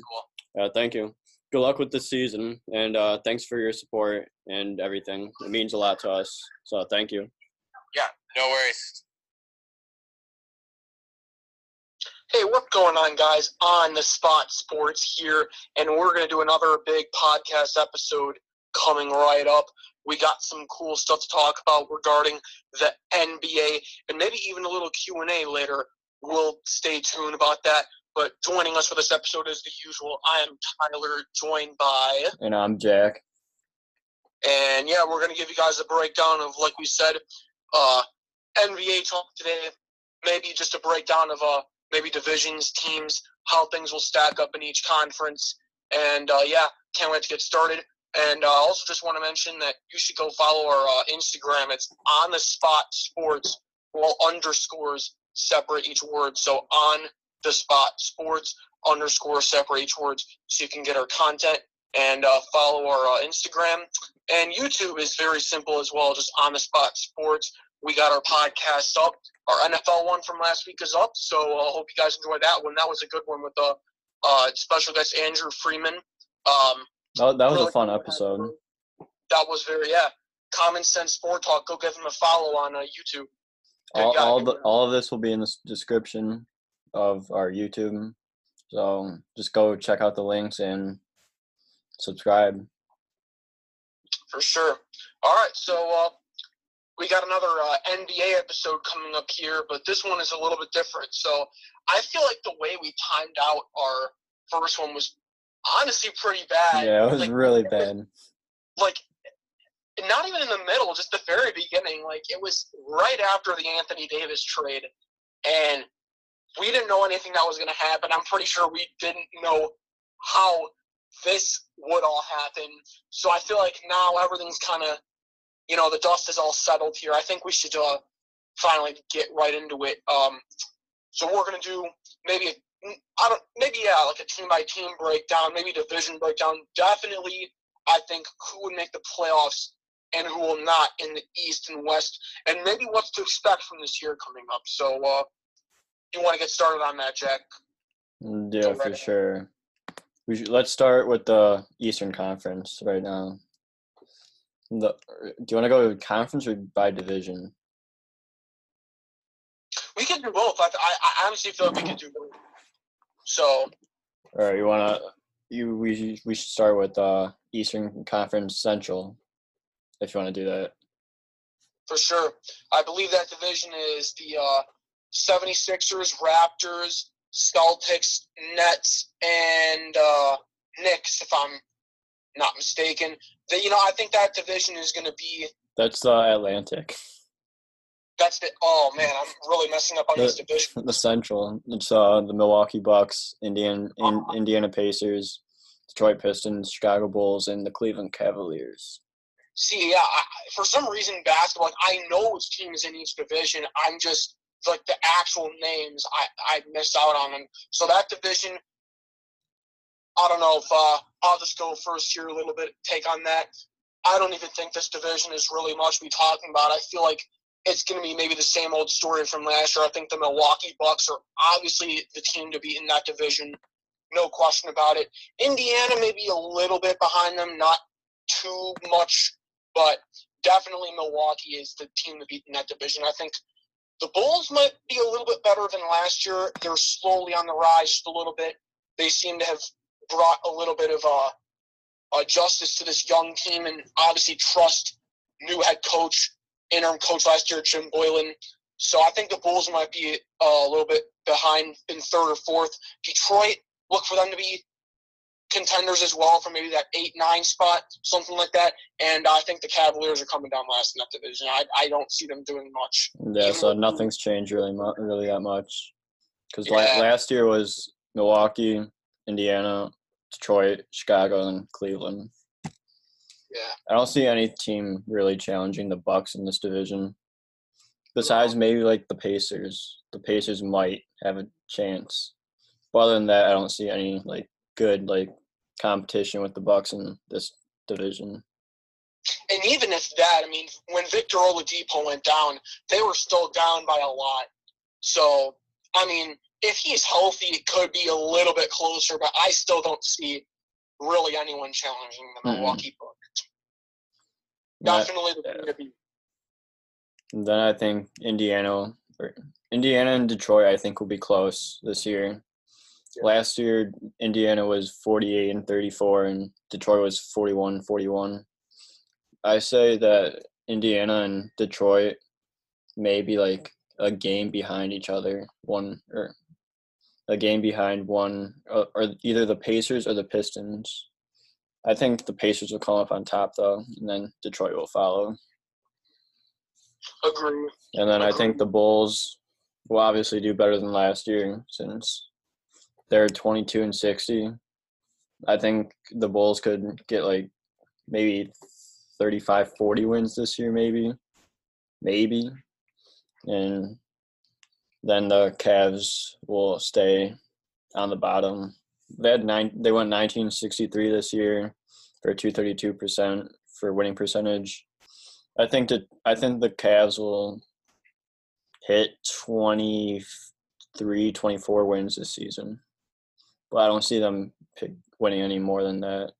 [SPEAKER 1] Uh, thank you. Good luck with the season, and uh, thanks for your support and everything. It means a lot to us. So thank you.
[SPEAKER 2] Yeah, no worries.
[SPEAKER 3] Hey, what's going on, guys? On the Spot Sports here, and we're going to do another big podcast episode coming right up. We got some cool stuff to talk about regarding the NBA, and maybe even a little Q and A later. We'll stay tuned about that. But joining us for this episode is the usual. I am Tyler, joined by,
[SPEAKER 1] And I'm Jack.
[SPEAKER 3] and yeah, we're going to give you guys a breakdown of, like we said, uh, NBA talk today. Maybe just a breakdown of uh, maybe divisions, teams, how things will stack up in each conference. And uh, yeah, can't wait to get started. And uh, also just want to mention that you should go follow our uh, Instagram. It's on the spot sports, well underscores separate each word. So on the spot sports underscore separate each words, so you can get our content and uh, follow our uh, Instagram. And YouTube is very simple as well, just on the spot sports. We got our podcast up. Our NFL one from last week is up, so I uh, hope you guys enjoyed that one. That was a good one with the uh, special guest Andrew Freeman. Um,
[SPEAKER 1] Oh, that was
[SPEAKER 3] really
[SPEAKER 1] a fun episode.
[SPEAKER 3] That was very yeah. Common Sense Sport Talk. Go give him a follow on uh, YouTube.
[SPEAKER 1] All, all the all of this will be in the description of our YouTube. So just go check out the links and subscribe.
[SPEAKER 3] For sure. All right, so uh, we got another uh, NBA episode coming up here, but this one is a little bit different. So I feel like the way we timed out our first one was honestly pretty bad.
[SPEAKER 1] Yeah, it was
[SPEAKER 3] Like,
[SPEAKER 1] really
[SPEAKER 3] it was-
[SPEAKER 1] bad.
[SPEAKER 3] Like, not even in the middle, just the very beginning. Like, it was right after the Anthony Davis trade, and we didn't know anything that was going to happen. I'm pretty sure we didn't know how this would all happen. So I feel like now everything's kind of, you know, the dust is all settled here. I think we should uh, finally get right into it. Um, so we're gonna do maybe a, I don't maybe yeah like a team by team breakdown, maybe division breakdown. Definitely, I think who would make the playoffs and who will not in the East and West, and maybe what's to expect from this year coming up. So uh, you want to get started on that, Jack?
[SPEAKER 1] Mm, Yeah, for sure. We should, let's start with the Eastern Conference right now. The, do you want to go conference or by division?
[SPEAKER 3] We can do both. I, I, honestly feel like we can do both. So
[SPEAKER 1] All right, you want to you we should- we should start with uh Eastern Conference Central, if you want to do that.
[SPEAKER 3] for sure, I believe that division is the uh, 76ers, Raptors, Celtics, Nets, and uh, Knicks, if I'm not mistaken. The, you know, I think that division is going to be.
[SPEAKER 1] That's the Atlantic,
[SPEAKER 3] That's the. Oh man, I'm really messing up on this division.
[SPEAKER 1] the Central. It's uh the Milwaukee Bucks, Indian in, Indiana Pacers, Detroit Pistons, Chicago Bulls, and the Cleveland Cavaliers.
[SPEAKER 3] See, yeah, I, for some reason, basketball. Like, I know which teams in each division. I'm just like the actual names. I I miss out on them. So that division. I don't know if uh, I'll just go first here a little bit. Take on that. I don't even think this division is really much we talking about. I feel like it's going to be maybe the same old story from last year. I think the Milwaukee Bucks are obviously the team to beat in that division, no question about it. Indiana may be a little bit behind them, not too much, but definitely Milwaukee is the team to beat in that division. I think the Bulls might be a little bit better than last year. They're slowly on the rise just a little bit. They seem to have brought a little bit of uh, uh, justice to this young team and obviously trust new head coach, interim coach last year, Jim Boylen. So I think the Bulls might be uh, a little bit behind in third or fourth. Detroit, look for them to be contenders as well for maybe that eight nine spot, something like that. And I think the Cavaliers are coming down last in that division. I, I don't see them doing much.
[SPEAKER 1] Yeah, so nothing's changed really, really that much. Because
[SPEAKER 3] Yeah.
[SPEAKER 1] last year was Milwaukee, Indiana, Detroit, Chicago, and Cleveland.
[SPEAKER 3] Yeah.
[SPEAKER 1] I don't see any team really challenging the Bucks in this division. Besides maybe like the Pacers. The Pacers might have a chance. But other than that, I don't see any like good like competition with the Bucks in this division.
[SPEAKER 3] And even if that, I mean, when Victor Oladipo went down, they were still down by a lot. So, I mean, if he's healthy, it could be a little bit closer, but I still don't see really anyone challenging the. Milwaukee Bucks. Definitely the to beat.
[SPEAKER 1] Then I think Indiana, or Indiana and Detroit, I think will be close this year. Last year, Indiana was 48 and 34, and Detroit was 41 41. I say that Indiana and Detroit may be like a game behind each other, one or a game behind one, or, or either the Pacers or the Pistons. I think the Pacers will come up on top though, and then Detroit will follow.
[SPEAKER 3] Agree.
[SPEAKER 1] And then I think the Bulls will obviously do better than last year since they're 22 and 60. I think the Bulls could get like maybe 35 40 wins this year maybe. Maybe. And then the Cavs will stay on the bottom. They had nine they went 1963 this year for 232% for winning percentage. I think that I think the Cavs will hit 23, 24 wins this season. But I don't see them winning any more than that.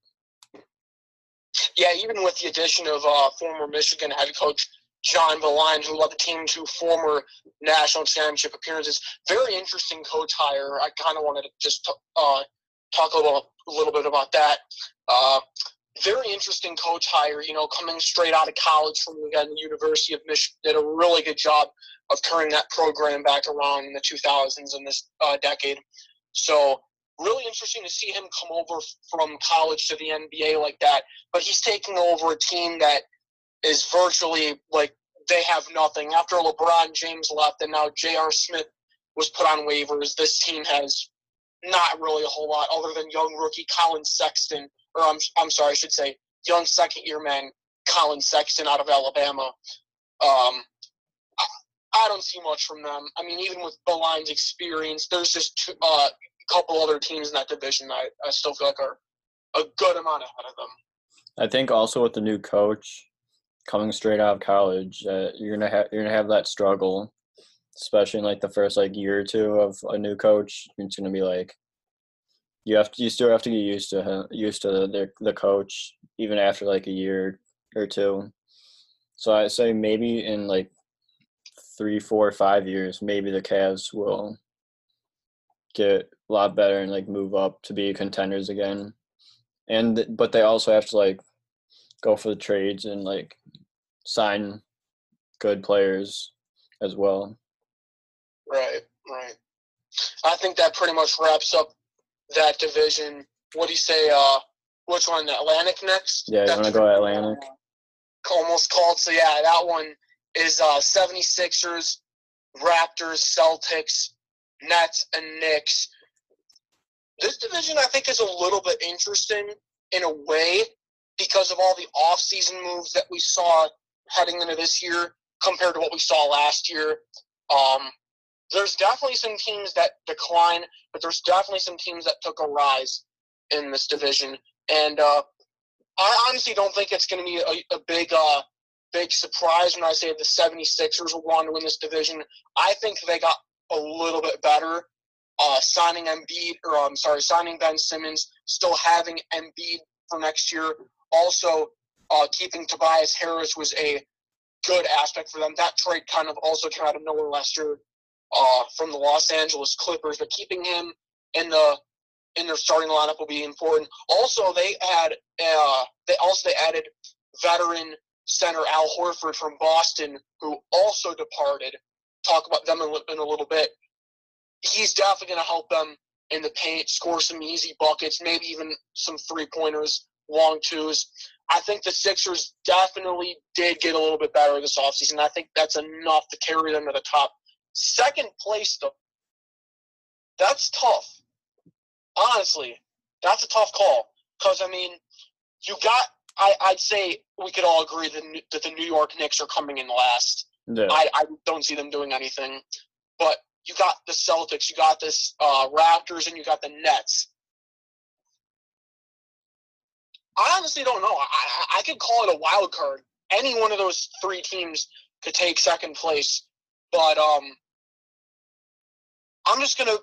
[SPEAKER 3] Yeah, even with the addition of uh, former Michigan head coach John Beilein, who led the team to former national championship appearances. Very interesting coach hire. I kind of wanted to just uh, talk a little, a little bit about that. Uh, very interesting coach hire. You know, coming straight out of college from again the University of Michigan, did a really good job of turning that program back around in the 2000s in this uh, decade. So really interesting to see him come over from college to the NBA like that. But he's taking over a team that is virtually like they have nothing. After LeBron James left and now J.R. Smith was put on waivers, this team has not really a whole lot other than young rookie Collin Sexton, or I'm, I'm sorry, I should say young second year man Collin Sexton out of Alabama. Um, I, don't see much from them. I mean, even with Beilein's experience, there's just two, uh, couple other teams in that division I, I still feel like are a good amount ahead of them.
[SPEAKER 1] I think also with the new coach coming straight out of college, uh, you're gonna have you're gonna have that struggle, especially in like the first like year or two of a new coach. It's gonna be like you have to you still have to get used to used to the the coach even after like a year or two. So I say maybe in like three, four, five years, maybe the Cavs will get a lot better and like move up to be contenders again. And but they also have to like go for the trades and like sign good players as well.
[SPEAKER 3] Right, right. I think that pretty much wraps up that division. What do you say? Uh, which one? Atlantic next?
[SPEAKER 1] Yeah, you want to go Atlantic?
[SPEAKER 3] Almost called. So yeah, that one is uh, 76ers, Raptors, Celtics, Nets, and Knicks. This division, I think, is a little bit interesting in a way because of all the off-season moves that we saw heading into this year compared to what we saw last year. Um, there's definitely some teams that decline, but there's definitely some teams that took a rise in this division. And uh, I honestly don't think it's going to be a, a big, uh, big surprise when I say the 76ers will want to win this division. I think they got a little bit better. Uh, signing Embiid, or I'm sorry, signing Ben Simmons, still having Embiid for next year. Also, uh, keeping Tobias Harris was a good aspect for them. That trade kind of also came out of nowhere last year uh, from the Los Angeles Clippers, but keeping him in the in their starting lineup will be important. Also, they had uh, they also they added veteran center Al Horford from Boston, who also departed. Talk about them in, in a little bit. He's definitely going to help them in the paint, score some easy buckets, maybe even some three pointers, long twos. I think the Sixers definitely did get a little bit better this offseason. I think that's enough to carry them to the top Second place, though, that's tough. Honestly, that's a tough call. Because, I mean, you got, I, I'd say we could all agree that, that the New York Knicks are coming in last. Yeah. I, I don't see them doing anything. But you got the Celtics, you got this uh, Raptors, and you got the Nets. I honestly don't know. I, I, could call it a wild card. Any one of those three teams could take second place. But um, I'm just gonna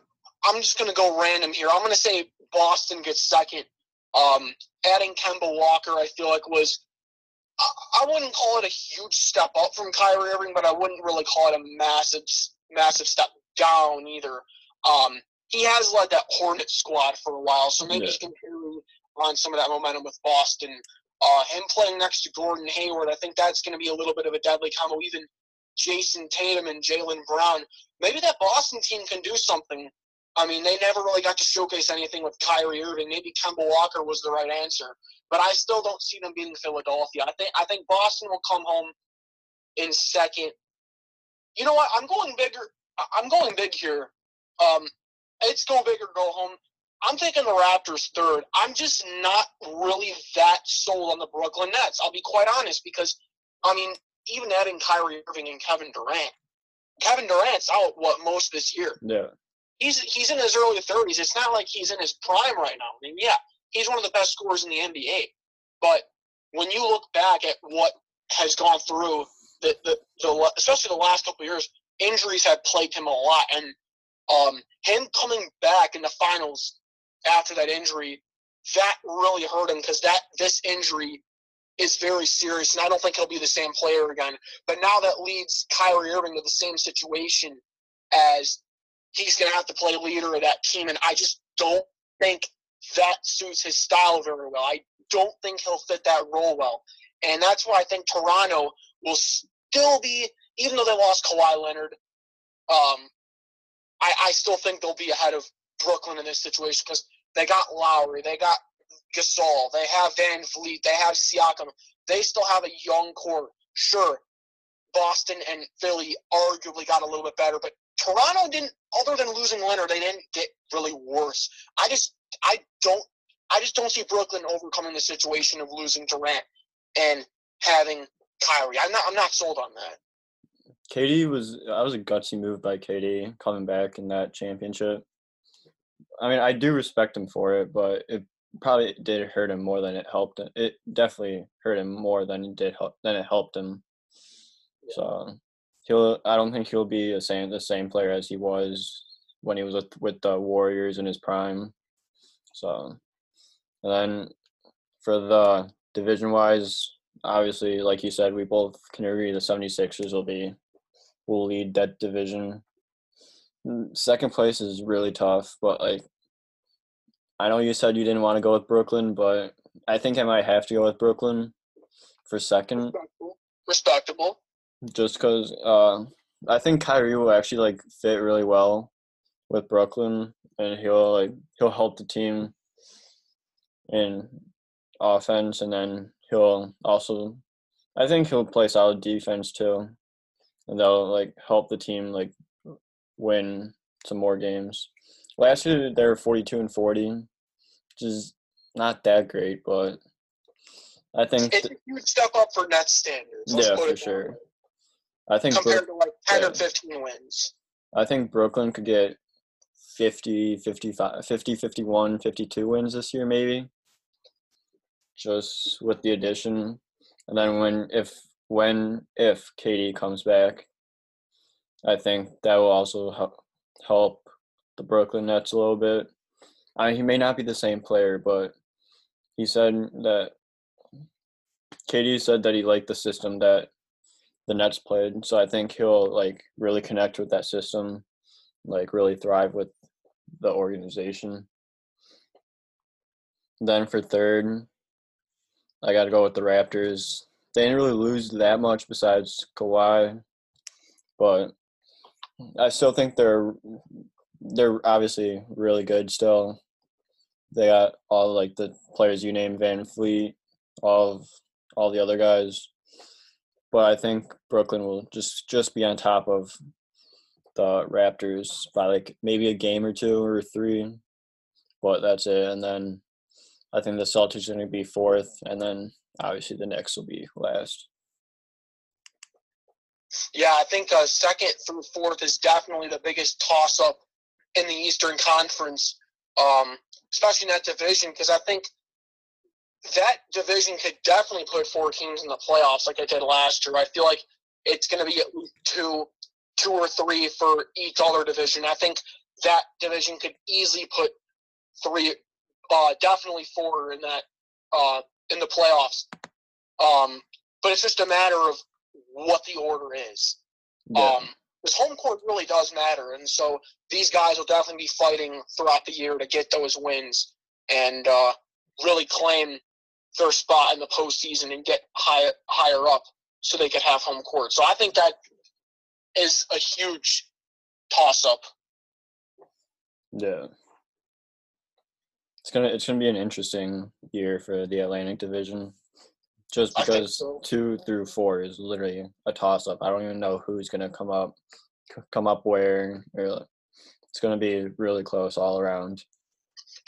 [SPEAKER 3] I'm just gonna go random here. I'm gonna say Boston gets second. Um, adding Kemba Walker, I feel like was I, wouldn't call it a huge step up from Kyrie Irving, but I wouldn't really call it a massive massive step down either. Um, he has led that Hornet squad for a while, so maybe yeah. he can carry on some of that momentum with Boston. Uh, him playing next to Gordon Hayward, I think that's going to be a little bit of a deadly combo. Even Jayson Tatum and Jaylen Brown, maybe that Boston team can do something. I mean, they never really got to showcase anything with Kyrie Irving. Maybe Kemba Walker was the right answer, but I still don't see them beating Philadelphia. I think I think Boston will come home in second. You know what? I'm going bigger. I'm going big here. Um, it's go big or go home. I'm taking the Raptors third. I'm just not really that sold on the Brooklyn Nets. I'll be quite honest because, I mean, even adding Kyrie Irving and Kevin Durant. Kevin Durant's out what most this year.
[SPEAKER 1] Yeah.
[SPEAKER 3] He's he's in his early thirties. It's not like he's in his prime right now. I mean, yeah, he's one of the best scorers in the NBA. But when you look back at what has gone through the, the, the especially the last couple years, injuries have plagued him a lot, and um, him coming back in the finals after that injury, that really hurt him because that this injury is very serious, and I don't think he'll be the same player again. But now that leads Kyrie Irving to the same situation as he's going to have to play leader of that team, and I just don't think that suits his style very well. I don't think he'll fit that role well, and that's why I think Toronto will still be, even though they lost Kawhi Leonard. Um, I, I still think they'll be ahead of Brooklyn in this situation because they got Lowry, they got Gasol, they have VanVleet, they have Siakam. They still have a young core. Sure, Boston and Philly arguably got a little bit better, but Toronto didn't. Other than losing Leonard, they didn't get really worse. I just, I don't, I just don't see Brooklyn overcoming the situation of losing Durant and having Kyrie. I'm not, I'm not sold on that.
[SPEAKER 1] KD was I was a gutsy move by KD coming back in that championship. I mean, I do respect him for it, but it probably did hurt him more than it helped him. It definitely hurt him more than it did help than it helped him. Yeah. So he'll I don't think he'll be the same the same player as he was when he was with, with the Warriors in his prime. So, and then for the division wise, obviously, like you said, we both can agree the 76ers will be will lead that division. Mm, second place is really tough, but like I know you said you didn't want to go with Brooklyn, but I think I might have to go with Brooklyn for second.
[SPEAKER 3] Respectable. Respectable.
[SPEAKER 1] Just because uh, I think Kyrie will actually like fit really well with Brooklyn, and he'll like he'll help the team in offense, and then he'll also, I think he'll play solid defense too, and that'll like help the team like win some more games. Last year they were forty-two and forty, which is not that great, but I think
[SPEAKER 3] It's a huge step up for net standards. let's
[SPEAKER 1] yeah, for sure.
[SPEAKER 3] way,
[SPEAKER 1] I think
[SPEAKER 3] Compared
[SPEAKER 1] Brook,
[SPEAKER 3] to like 10
[SPEAKER 1] yeah.
[SPEAKER 3] or 15 wins.
[SPEAKER 1] I think Brooklyn could get 50, 55, 50, 51, 52 wins this year maybe. Just with the addition. And then when if when if KD comes back, I think that will also help help the Brooklyn Nets a little bit. I mean, he may not be the same player, but he said that KD said that he liked the system that the Nets played. So I think he'll like really connect with that system, like really thrive with the organization. Then for third, I got to go with the Raptors. They didn't really lose that much besides Kawhi, but I still think they're they're obviously really good still. They got all like the players you named, VanVleet, all of all the other guys. But I think Brooklyn will just just be on top of the Raptors by like maybe a game or two or three. But that's it. And then I think the Celtics are gonna be fourth and then obviously the Knicks will be last.
[SPEAKER 3] Yeah, I think uh, second through fourth is definitely the biggest toss up in the Eastern Conference, um, especially in that division, because I think that division could definitely put four teams in the playoffs like I did last year. I feel like it's going to be at least two, two or three for each other division. I think that division could easily put three, uh, definitely four in that uh, in the playoffs. Um, but it's just a matter of what the order is.
[SPEAKER 1] Yeah.
[SPEAKER 3] Um, because home court really does matter, and so these guys will definitely be fighting throughout the year to get those wins and uh, really claim their spot in the postseason and get high, higher up so they could have home court. So I think that is a huge toss up.
[SPEAKER 1] Yeah. It's gonna it's gonna be an interesting year for the Atlantic Division. Just because
[SPEAKER 3] so.
[SPEAKER 1] two through four is literally a toss up. I don't even know who's gonna come up come up where or it's gonna be really close all around.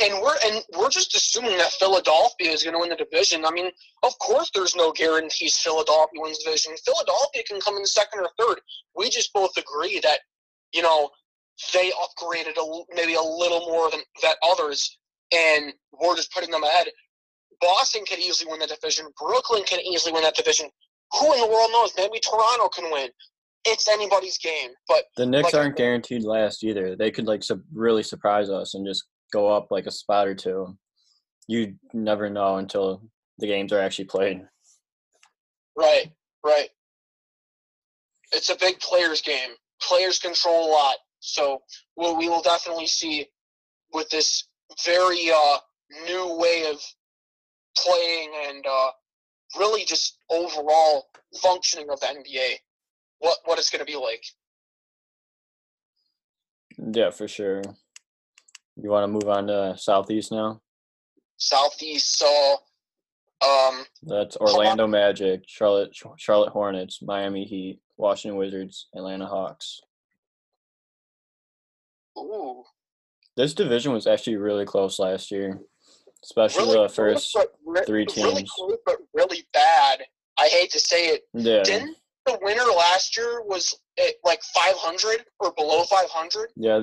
[SPEAKER 3] And we're and we're just assuming that Philadelphia is going to win the division. I mean, of course, there's no guarantees Philadelphia wins the division. Philadelphia can come in second or third. We just both agree that you know they upgraded a, maybe a little more than that others, and we're just putting them ahead. Boston can easily win the division. Brooklyn can easily win that division. Who in the world knows? Maybe Toronto can win. It's anybody's game. But
[SPEAKER 1] The Knicks
[SPEAKER 3] Like-
[SPEAKER 1] aren't guaranteed last either. They could like su- really surprise us and just go up like a spot or two. You never know until the games are actually played.
[SPEAKER 3] Right, right. It's a big players game. Players control a lot. So what we will definitely see with this very uh, new way of playing and uh, really just overall functioning of the NBA, what what it's going to be like.
[SPEAKER 1] Yeah, for sure. You want to move on to Southeast now?
[SPEAKER 3] Southeast, so um,
[SPEAKER 1] That's Orlando Magic, Charlotte Charlotte Hornets, Miami Heat, Washington Wizards, Atlanta Hawks.
[SPEAKER 3] ooh,
[SPEAKER 1] This division was actually really close last year, especially
[SPEAKER 3] really
[SPEAKER 1] the first.
[SPEAKER 3] but re-
[SPEAKER 1] three
[SPEAKER 3] really
[SPEAKER 1] teams.
[SPEAKER 3] close, but really bad. I hate to say it.
[SPEAKER 1] Yeah,
[SPEAKER 3] Didn't the winner last year was at like 500 or below 500?
[SPEAKER 1] yeah.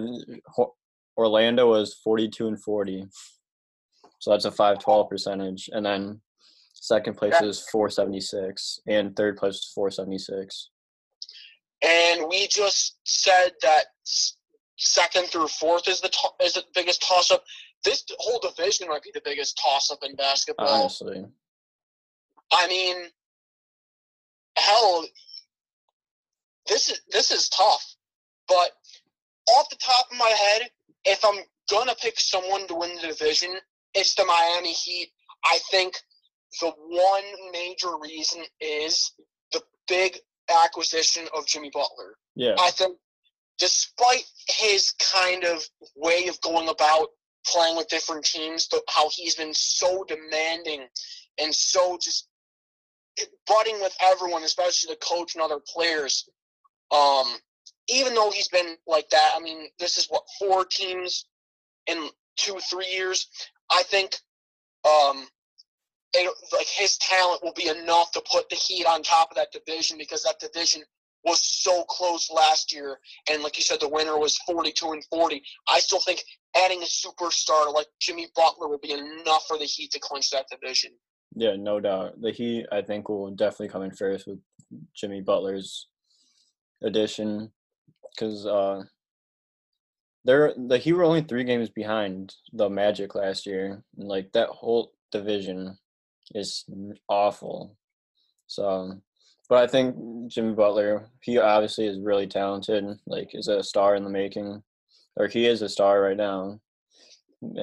[SPEAKER 1] Orlando was forty-two and forty, so that's a five twelve percentage, and then second place is four seventy-six, and third place is four seventy-six.
[SPEAKER 3] And we just said that second through fourth is the to- is the biggest toss up. This whole division might be the biggest toss up in basketball.
[SPEAKER 1] Honestly,
[SPEAKER 3] I mean, hell, this is this is tough. But off the top of my head, if I'm gonna pick someone to win the division, it's the Miami Heat. I think the one major reason is the big acquisition of Jimmy Butler.
[SPEAKER 1] yeah,
[SPEAKER 3] I think, despite his kind of way of going about playing with different teams, the, how he's been so demanding and so just butting with everyone, especially the coach and other players. Um, even though he's been like that, I mean, this is what four teams in two, three years. I think, um, it, like his talent will be enough to put the Heat on top of that division because that division was so close last year, and like you said, the winner was 42 and 40. I still think adding a superstar like Jimmy Butler will be enough for the Heat to clinch that division.
[SPEAKER 1] yeah, no doubt. The Heat, I think, will definitely come in first with Jimmy Butler's addition, because uh, they're the Heat were only three games behind the Magic last year, and like that whole division is awful. So, but I think Jimmy Butler, he obviously is really talented. Like, is a star in the making, or he is a star right now.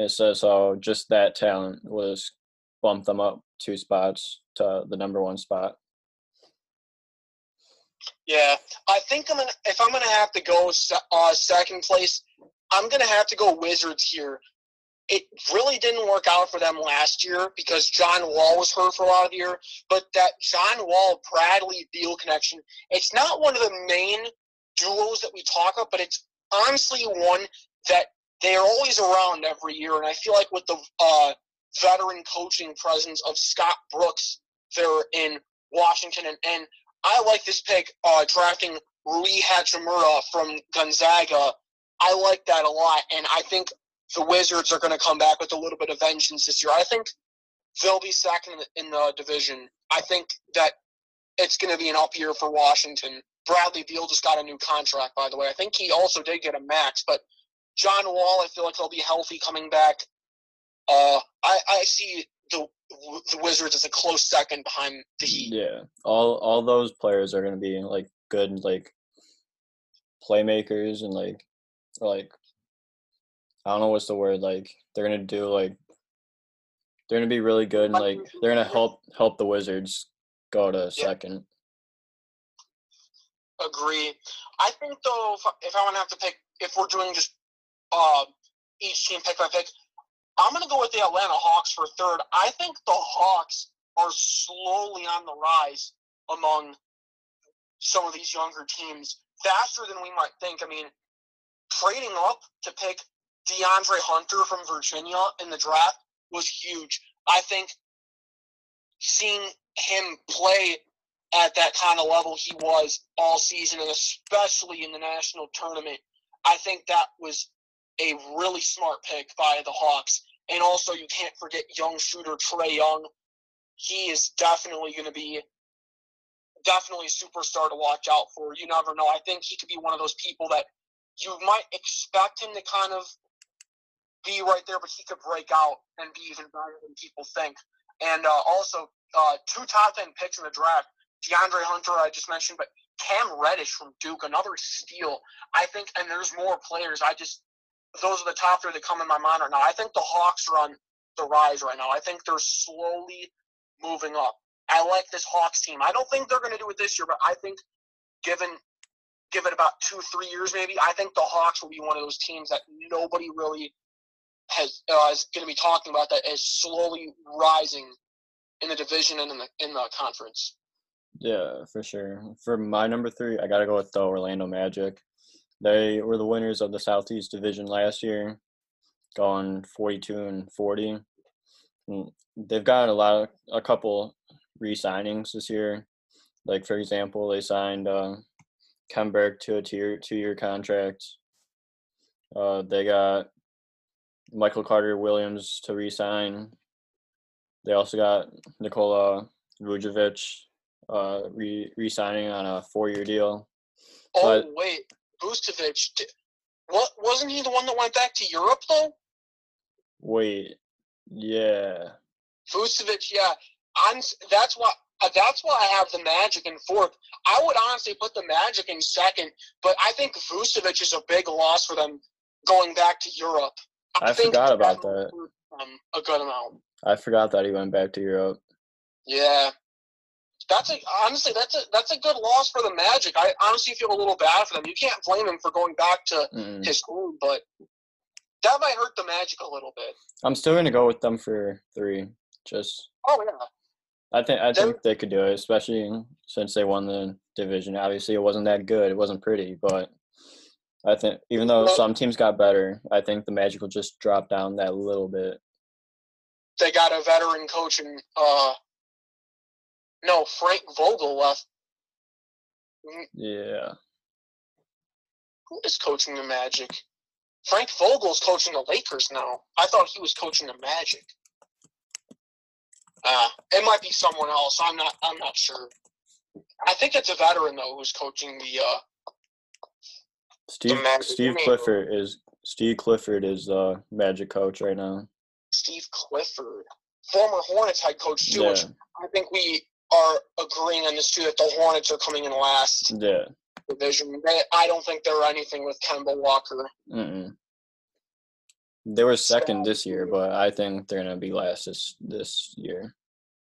[SPEAKER 1] So, so just that talent was bump them up two spots to the number one spot.
[SPEAKER 3] Yeah, I think I'm gonna. If I'm gonna have to go uh, second place, I'm gonna have to go Wizards here. It really didn't work out for them last year because John Wall was hurt for a lot of the year. But that John Wall Bradley Beal connection, it's not one of the main duos that we talk about, but it's honestly one that they're always around every year. And I feel like with the uh, veteran coaching presence of Scott Brooks there in Washington, and, and I like this pick, uh, drafting Rui Hachimura from Gonzaga. I like that a lot, and I think the Wizards are going to come back with a little bit of vengeance this year. I think they'll be second in the, in the division. I think that it's going to be an up year for Washington. Bradley Beal just got a new contract, by the way. I think he also did get a max, but John Wall, I feel like he'll be healthy coming back. Uh, I, I see the the Wizards is a close second behind the Heat.
[SPEAKER 1] Yeah, all all those players are gonna be like good like playmakers and like like I don't know what's the word like they're gonna do like they're gonna be really good and like they're gonna help help the Wizards go to second.
[SPEAKER 3] Agree. I think though, if, if I want to have to pick, if we're doing just uh, each team pick by pick, I'm going to go with the Atlanta Hawks for third. I think the Hawks are slowly on the rise among some of these younger teams, faster than we might think. I mean, trading up to pick DeAndre Hunter from Virginia in the draft was huge. I think seeing him play at that kind of level he was all season, and especially in the national tournament, I think that was a really smart pick by the Hawks. And also, you can't forget young shooter Trae Young. He is definitely going to be definitely a superstar to watch out for. You never know. I think he could be one of those people that you might expect him to kind of be right there, but he could break out and be even better than people think. And uh, also, uh, two top 10 picks in the draft DeAndre Hunter, I just mentioned, but Cam Reddish from Duke, another steal. I think, and there's more players. I just, those are the top three that come in my mind right now. I think the Hawks are on the rise right now. I think they're slowly moving up. I like this Hawks team. I don't think they're going to do it this year, but I think given give it about two, three years maybe, I think the Hawks will be one of those teams that nobody really has uh, is going to be talking about that is slowly rising in the division and in the in the conference.
[SPEAKER 1] Yeah, for sure. For my number three, I gotta go with the Orlando Magic. They were the winners of the Southeast Division last year, going forty-two and forty. And they've got a lot of a couple re-signings this year. Like for example, they signed uh, Kemberg to a two two-year contract. Uh, they got Michael Carter Williams to re-sign. They also got Nikola Vujovic uh, re re-signing on a four-year deal.
[SPEAKER 3] Oh
[SPEAKER 1] But-
[SPEAKER 3] wait, Vucevic. What wasn't he the one that went back to Europe though?
[SPEAKER 1] Wait, yeah,
[SPEAKER 3] Vucevic, yeah. I'm, that's why uh, that's why I have the Magic in fourth. I would honestly put the Magic in second, but I think Vucevic is a big loss for them going back to Europe.
[SPEAKER 1] I
[SPEAKER 3] think
[SPEAKER 1] forgot about
[SPEAKER 3] that
[SPEAKER 1] that.
[SPEAKER 3] a good amount.
[SPEAKER 1] I forgot that he went back to Europe.
[SPEAKER 3] Yeah. That's a honestly that's a that's a good loss for the Magic. I honestly feel a little bad for them. You can't blame him for going back to
[SPEAKER 1] Mm-mm.
[SPEAKER 3] his home, but that might hurt the Magic a little bit.
[SPEAKER 1] I'm still gonna go with them for three. Just
[SPEAKER 3] Oh yeah.
[SPEAKER 1] I think I think they could do it, especially since they won the division. Obviously, it wasn't that good. It wasn't pretty, but I think even though some teams got better, I think the Magic will just drop down that little bit.
[SPEAKER 3] They got a veteran coaching uh no, Frank Vogel left.
[SPEAKER 1] Yeah,
[SPEAKER 3] Who is coaching the Magic? Frank Vogel's coaching the Lakers now. I thought he was coaching the Magic. Uh, it might be someone else. I'm not. I'm not sure. I think it's a veteran though who's coaching the. Uh,
[SPEAKER 1] Steve
[SPEAKER 3] Magic-
[SPEAKER 1] Steve Clifford is Steve Clifford is uh Magic coach right now.
[SPEAKER 3] Steve Clifford, former Hornets head coach too.
[SPEAKER 1] Yeah,
[SPEAKER 3] Which I think we are agreeing on this too that the Hornets are coming in last
[SPEAKER 1] yeah.
[SPEAKER 3] division. They, I don't think they're anything with Kemba Walker.
[SPEAKER 1] Mm-mm. They were second this year, but I think they're gonna be last this this year.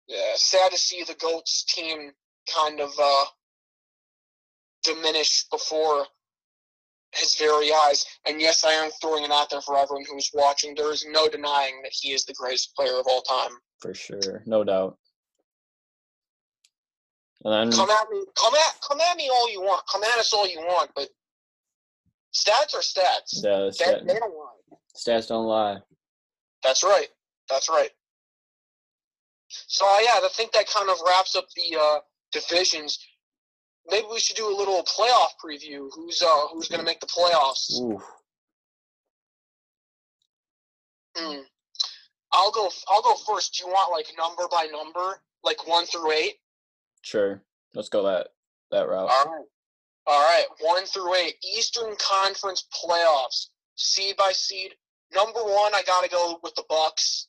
[SPEAKER 3] Yeah, sad to see the goats team kind of uh, diminish before his very eyes. And yes, I am throwing it out there for everyone who's watching. There is no denying that he is the greatest player of all time.
[SPEAKER 1] for sure, no doubt. And
[SPEAKER 3] Come at me, come at, come at me all you want. Come at us all you want, but stats are stats.
[SPEAKER 1] the stat,
[SPEAKER 3] they don't lie.
[SPEAKER 1] stats don't lie.
[SPEAKER 3] That's right. That's right. So uh, yeah, I think that kind of wraps up the uh, divisions. Maybe we should do a little playoff preview. Who's uh who's going to make the playoffs?
[SPEAKER 1] Ooh,
[SPEAKER 3] Hmm. I'll go. I'll go first. Do you want like number by number, like one through eight?
[SPEAKER 1] Sure. Let's go that that route.
[SPEAKER 3] All right. All right. One through eight. Eastern Conference playoffs, seed by seed. Number one, I got to go with the Bucks.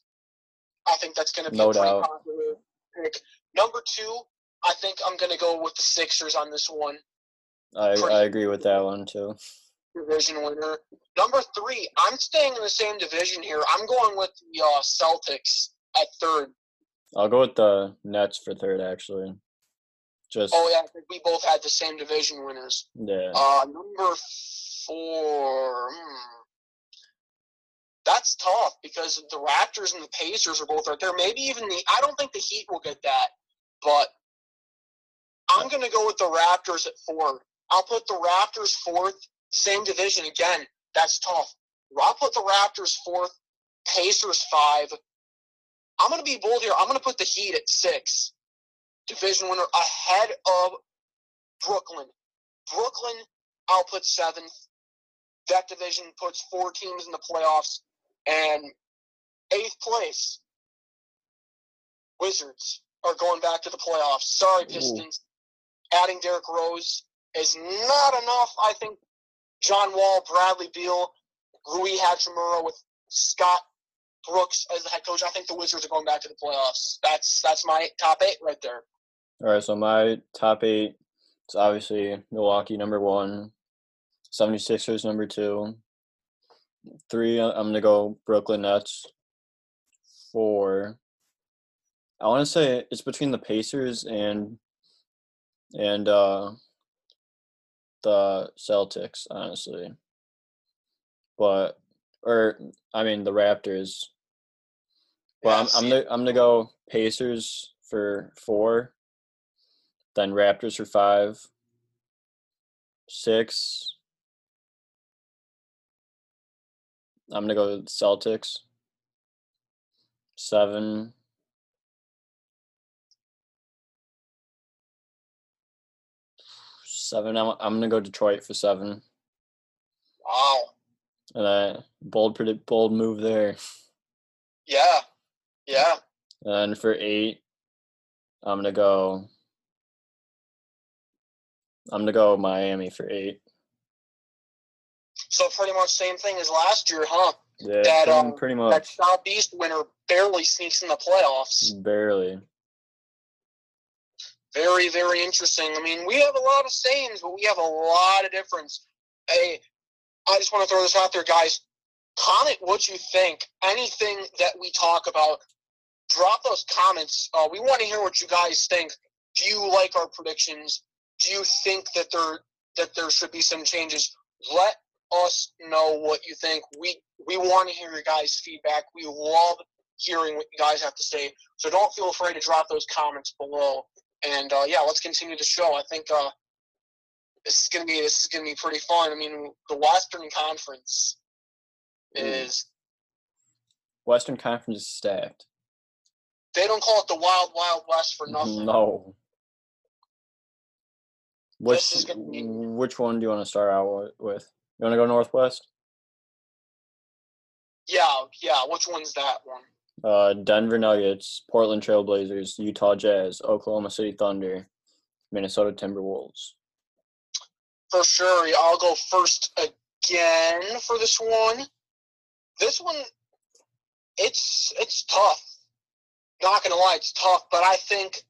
[SPEAKER 3] I think that's going to be
[SPEAKER 1] No
[SPEAKER 3] a pretty
[SPEAKER 1] doubt.
[SPEAKER 3] popular pick. Number two, I think I'm going to go with the Sixers on this one.
[SPEAKER 1] I
[SPEAKER 3] pretty-
[SPEAKER 1] I agree with that one too.
[SPEAKER 3] Division winner. Number three, I'm staying in the same division here. I'm going with the uh, Celtics at third.
[SPEAKER 1] I'll go with the Nets for third, actually. Just
[SPEAKER 3] Oh yeah, I think we both had the same division winners.
[SPEAKER 1] yeah,
[SPEAKER 3] Uh, number four. Hmm. That's tough because the Raptors and the Pacers are both right there. Maybe even the. I don't think the Heat will get that, but I'm going to go with the Raptors at four. I'll put the Raptors fourth. Same division again. That's tough. I'll put the Raptors fourth. Pacers five. I'm going to be bold here. I'm going to put the Heat at six. Division winner ahead of Brooklyn. Brooklyn, I'll put seventh. That division puts four teams in the playoffs. And eighth place, Wizards are going back to the playoffs. Sorry,
[SPEAKER 1] Ooh.
[SPEAKER 3] Pistons. Adding Derrick Rose is not enough. I think John Wall, Bradley Beal, Rui Hachimura with Scott Brooks as the head coach. I think the Wizards are going back to the playoffs. That's that's my top eight right there.
[SPEAKER 1] All right, so my top eight is obviously Milwaukee number one, 76ers number two. Three, I'm going to go Brooklyn Nets. Four, I want to say it's between the Pacers and and uh, the Celtics, honestly. But or I mean the Raptors. Well, I'm I'm gonna I'm gonna go Pacers for four, then Raptors for five, six. I'm gonna go Celtics. Seven. Seven. I'm, I'm gonna go Detroit for seven,
[SPEAKER 3] Wow.
[SPEAKER 1] and then bold predict bold move there.
[SPEAKER 3] Yeah. Yeah.
[SPEAKER 1] And for eight, I'm gonna go. I'm gonna go Miami for eight.
[SPEAKER 3] So pretty much same thing as last year, huh?
[SPEAKER 1] Yeah,
[SPEAKER 3] That,
[SPEAKER 1] pretty-
[SPEAKER 3] um,
[SPEAKER 1] pretty
[SPEAKER 3] That. Southeast winner barely sneaks in the playoffs.
[SPEAKER 1] Barely.
[SPEAKER 3] Very, very interesting. I mean, we have a lot of sayings, but we have a lot of difference. Hey, I just want to throw this out there, guys. Comment what you think. Anything that we talk about, drop those comments. Uh, we want to hear what you guys think. Do you like our predictions? Do you think that there that there should be some changes? Let us know what you think. We we want to hear your guys' feedback. We love hearing what you guys have to say. So don't feel afraid to drop those comments below. And uh, yeah, let's continue the show. I think uh, this is gonna be this is gonna be pretty fun. I mean, the Western Conference is
[SPEAKER 1] Western Conference is stacked.
[SPEAKER 3] they don't call it the Wild Wild West for nothing.
[SPEAKER 1] No. Which
[SPEAKER 3] is gonna be-
[SPEAKER 1] which one do you want to start out with? You want to go Northwest?
[SPEAKER 3] Yeah, yeah. Which one's that one?
[SPEAKER 1] Uh, Denver Nuggets, Portland Trailblazers, Utah Jazz, Oklahoma City Thunder, Minnesota Timberwolves.
[SPEAKER 3] For sure. I'll go first again for this one. This one, it's it's tough. Not gonna lie, it's tough. But I think,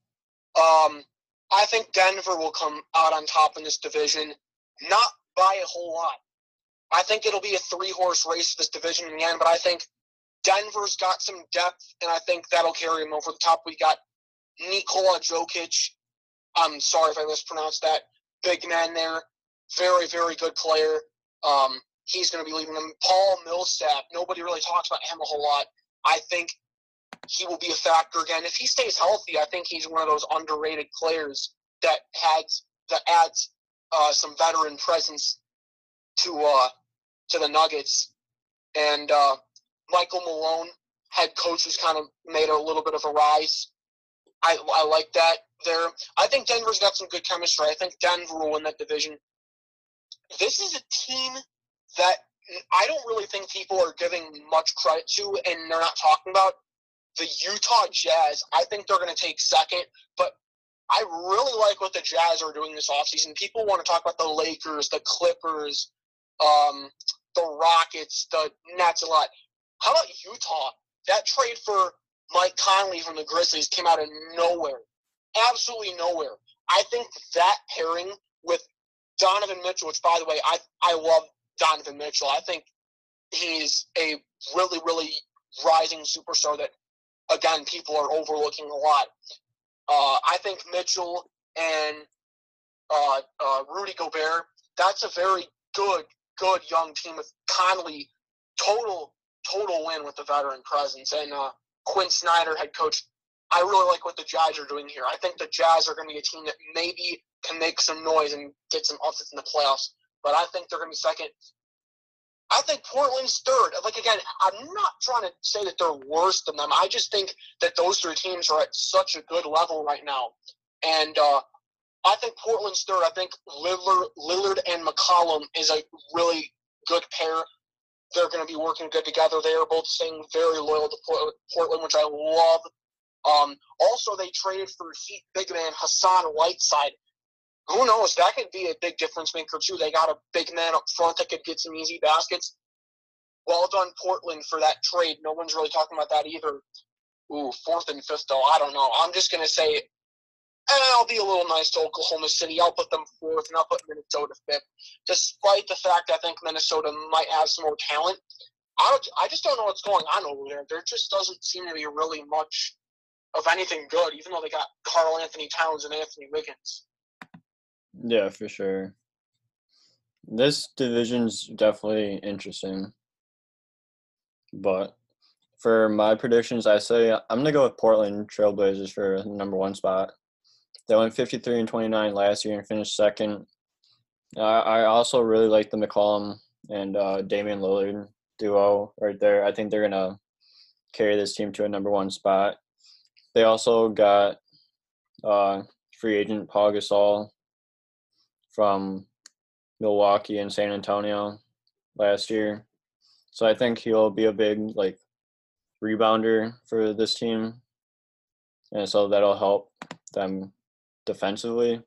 [SPEAKER 3] um, I think Denver will come out on top in this division, not by a whole lot. I think it'll be a three horse race this division in the end. But I think Denver's got some depth, and I think that'll carry them over the top. We got Nikola Jokic. I'm sorry if I mispronounced that. Big man there very, very good player. Um, he's going to be leaving them. Paul Millsap, nobody really talks about him a whole lot. I think he will be a factor again. If he stays healthy, I think he's one of those underrated players that has that adds uh, some veteran presence to uh, to the Nuggets. And uh, Michael Malone, head coach, has kind of made a little bit of a rise. I, I like that there. I think Denver's got some good chemistry. I think Denver will win that division this is a team that I don't really think people are giving much credit to, and they're not talking about the Utah Jazz. I think they're going to take second, but I really like what the Jazz are doing this offseason. People want to talk about the Lakers, the Clippers, um, the Rockets, the Nets a lot. How about Utah? That trade for Mike Conley from the Grizzlies came out of nowhere. Absolutely nowhere. I think that pairing with Donovan Mitchell, which by the way, I I love Donovan Mitchell. I think he's a really, really rising superstar that again people are overlooking a lot. Uh, I think Mitchell and uh, uh, Rudy Gobert, that's a very good, good young team with Conley, total, total win with the veteran presence, and uh, Quin Snyder, head coach. I really like what the Jazz are doing here. I think the Jazz are going to be a team that maybe can make some noise and get some upsets in the playoffs. But I think they're going to be second. I think Portland's third. Like again, I'm not trying to say that they're worse than them. I just think that those three teams are at such a good level right now, and uh, I think Portland's third. I think Lillard, Lillard and McCollum is a really good pair. They're going to be working good together. They are both staying very loyal to Portland, which I love. Um, also, they traded for big man Hassan Whiteside. Who knows? That could be a big difference maker too. They got a big man up front that could get some easy baskets. Well done, Portland, for that trade. No one's really talking about that either. Ooh, fourth and fifth though. I don't know. I'm just gonna say, eh, I'll be a little nice to Oklahoma City. I'll put them fourth, and I'll put Minnesota fifth. Despite the fact I think Minnesota might have some more talent, I don't- I just don't know what's going on over there. There just doesn't seem to be really much of anything good, even though they got Karl Anthony Towns and Anthony Wiggins.
[SPEAKER 1] Yeah, for sure. This division's definitely interesting. But for my predictions, I say I'm gonna go with Portland Trailblazers for number one spot. They went 53 and 29 last year and finished second. I I also really like the McCollum and uh, Damian Lillard duo right there. I think they're gonna carry this team to a number one spot. They also got uh, free agent Paul Gasol from Milwaukee and San Antonio last year. So I think he'll be a big like rebounder for this team. And so that'll help them defensively.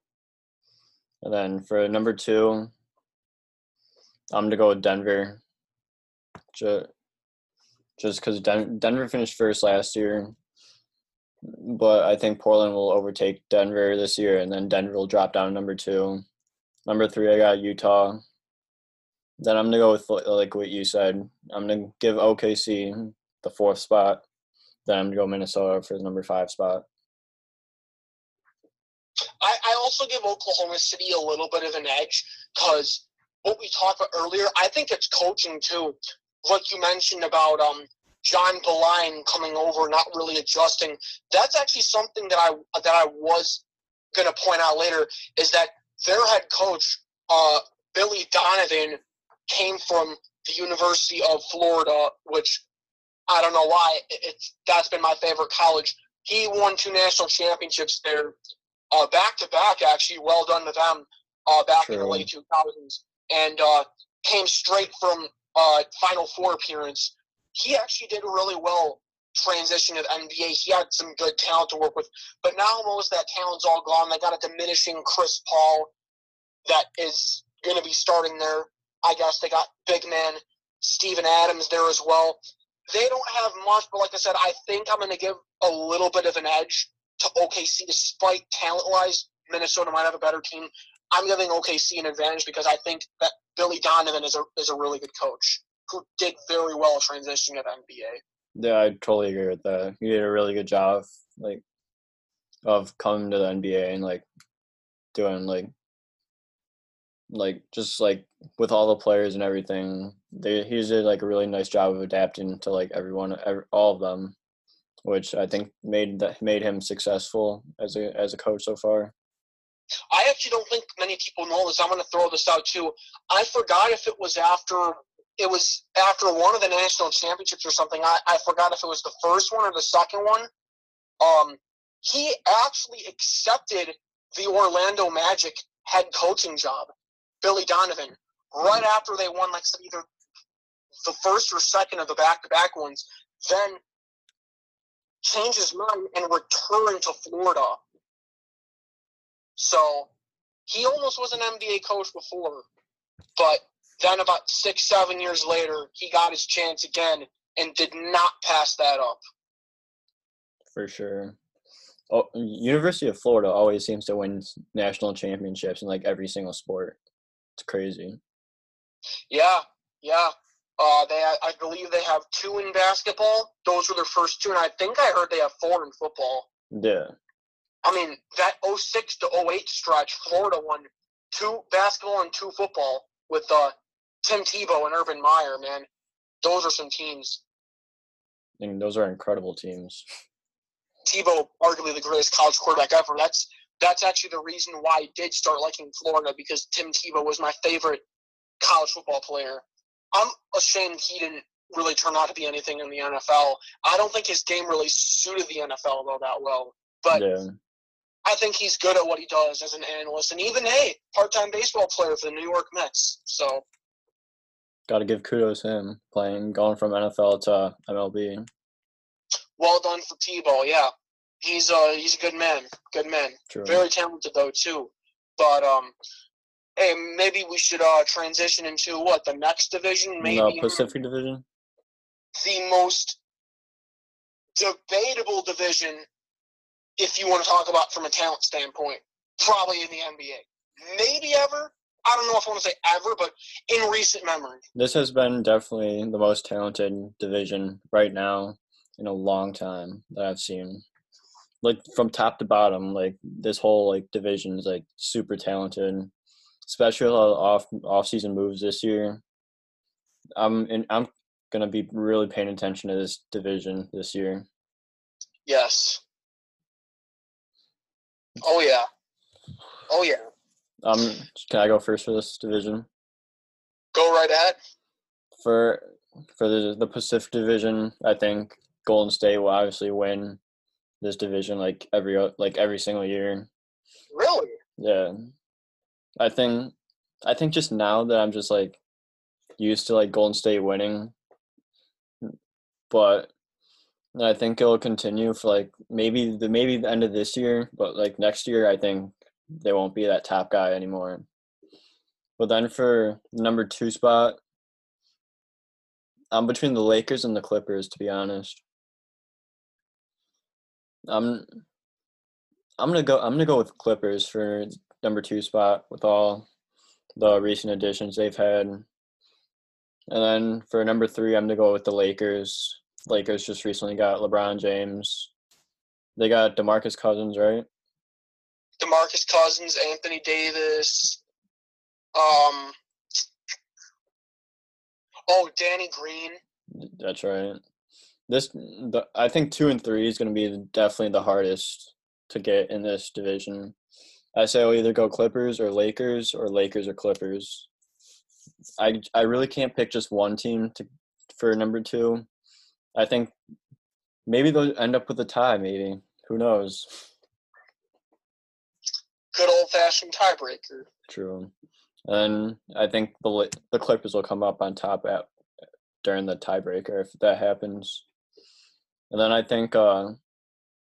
[SPEAKER 1] And then for number two, I'm gonna go with Denver. Just because Den- Denver finished first last year, but I think Portland will overtake Denver this year, and then Denver will drop down to number two. Number three, I got Utah. Then I'm gonna go with like what you said. I'm gonna give OKC the fourth spot. Then I'm gonna go Minnesota for the number five spot.
[SPEAKER 3] I, I also give Oklahoma City a little bit of an edge because what we talked about earlier, I think it's coaching too. Like you mentioned about um, John Beilein coming over, not really adjusting. That's actually something that I that I was gonna point out later is that their head coach, uh, Billy Donovan, came from the University of Florida, which I don't know why it's that's been my favorite college. He won two national championships there, uh, back to back. Actually, well done to them. Uh, back True. in the late two thousands, and uh, came straight from uh, Final Four appearance. He actually did really well transition the NBA. He had some good talent to work with, but now most of that talent's all gone. They got a diminishing Chris Paul that is going to be starting there. I guess they got big man Steven Adams there as well. They don't have much, but like I said, I think I'm going to give a little bit of an edge to OKC, despite talent wise, Minnesota might have a better team. I'm giving OKC an advantage because I think that Billy Donovan is a is a really good coach who did very well transitioning the NBA.
[SPEAKER 1] Yeah, I totally agree with that. He did a really good job, like, of coming to the NBA and like doing like like just like with all the players and everything, they he did like a really nice job of adapting to like everyone, every, all of them, which I think made that made him successful as a as a coach so far.
[SPEAKER 3] I actually don't think many people know this. I'm going to throw this out too. I forgot if it was after it was after one of the national championships or something. I, I forgot if it was the first one or the second one. Um, he actually accepted the Orlando Magic head coaching job. Billy Donovan right after they won like either the first or second of the back-to-back ones, then changed his mind and returned to Florida. So he almost was an NBA coach before, but then about six, seven years later, he got his chance again and did not pass that up.
[SPEAKER 1] For sure. Oh, University of Florida always seems to win national championships in like every single sport. It's crazy.
[SPEAKER 3] Yeah, yeah. Uh, they, I believe they have two in basketball. Those were their first two, and I think I heard they have four in football.
[SPEAKER 1] Yeah.
[SPEAKER 3] I mean, that 06 to 08 stretch, Florida won two basketball and two football with uh, Tim Tebow and Urban Meyer, man. Those are some teams.
[SPEAKER 1] And those are incredible teams.
[SPEAKER 3] Tebow, arguably the greatest college quarterback ever. That's that's actually the reason why I did start liking Florida because Tim Tebow was my favorite college football player. I'm ashamed he didn't really turn out to be anything in the NFL. I don't think his game really suited the NFL though that well. But yeah. I think he's good at what he does as an analyst and even hey, part-time baseball player for the New York Mets. So
[SPEAKER 1] got to give kudos to him playing going from NFL to MLB.
[SPEAKER 3] Well done for Tebow, yeah he's uh he's a good man, good man. True. Very talented though too. But um, hey, maybe we should uh transition into what the next division? Maybe
[SPEAKER 1] no, Pacific Division.
[SPEAKER 3] The most debatable division, if you want to talk about from a talent standpoint, probably in the NBA. Maybe ever. I don't know if I want to say ever, but in recent memory.
[SPEAKER 1] This has been definitely the most talented division right now in a long time that I've seen like from top to bottom, like this whole like division is like super talented, especially off off season moves this year. I'm and I'm gonna be really paying attention to this division this year.
[SPEAKER 3] Yes. Oh yeah. Oh yeah.
[SPEAKER 1] Um, can I go first for this division?
[SPEAKER 3] Go right ahead.
[SPEAKER 1] For for the the Pacific Division, I think Golden State will obviously win this division like every like every single year.
[SPEAKER 3] Really?
[SPEAKER 1] Yeah. I think I think just now that I'm just like used to like Golden State winning, but I think it'll continue for like maybe the maybe the end of this year, but like next year I think they won't be that top guy anymore. But then for number two spot, I'm between the Lakers and the Clippers, to be honest. I'm I'm gonna go I'm gonna go with Clippers for number two spot with all the recent additions they've had. And then for number three, I'm gonna go with the Lakers. Lakers just recently got LeBron James. They got DeMarcus Cousins, right?
[SPEAKER 3] DeMarcus Cousins, Anthony Davis, um, oh, Danny Green.
[SPEAKER 1] That's right. This, the, I think two and three is going to be definitely the hardest to get in this division. I say I'll either go Clippers or Lakers or Lakers or Clippers. I I really can't pick just one team to for number two. I think maybe they'll end up with a tie. Maybe who knows?
[SPEAKER 3] Good old fashioned tiebreaker.
[SPEAKER 1] True, and I think the the Clippers will come up on top at during the tiebreaker if that happens. And then I think uh,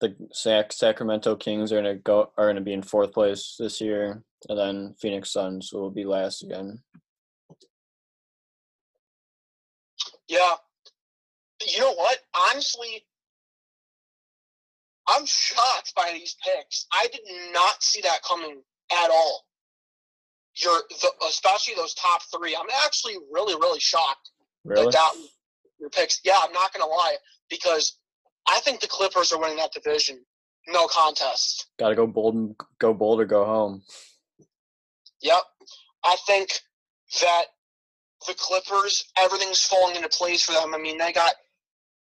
[SPEAKER 1] the Sac- Sacramento Kings are gonna go are gonna be in fourth place this year, and then Phoenix Suns will be last again.
[SPEAKER 3] Yeah, you know what? Honestly, I'm shocked by these picks. I did not see that coming at all. Your the, especially those top three. I'm actually really really shocked
[SPEAKER 1] Really?
[SPEAKER 3] that that your picks. Yeah, I'm not gonna lie because I think the Clippers are winning that division. No contest.
[SPEAKER 1] Got to go bold and go bold or go home.
[SPEAKER 3] Yep. I think that the Clippers, everything's falling into place for them. I mean, they got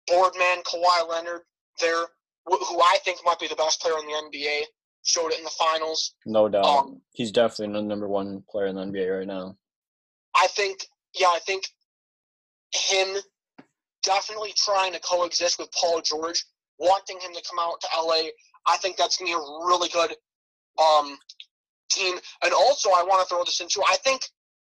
[SPEAKER 3] Boardman, Kawhi Leonard there, wh- who I think might be the best player in the NBA. Showed it in the finals.
[SPEAKER 1] No doubt.
[SPEAKER 3] Um,
[SPEAKER 1] He's definitely the number one player in the NBA right now.
[SPEAKER 3] I think, yeah, I think him definitely trying to coexist with Paul George, wanting him to come out to LA. I think that's going to be a really good um, team. And also, I want to throw this in too. I think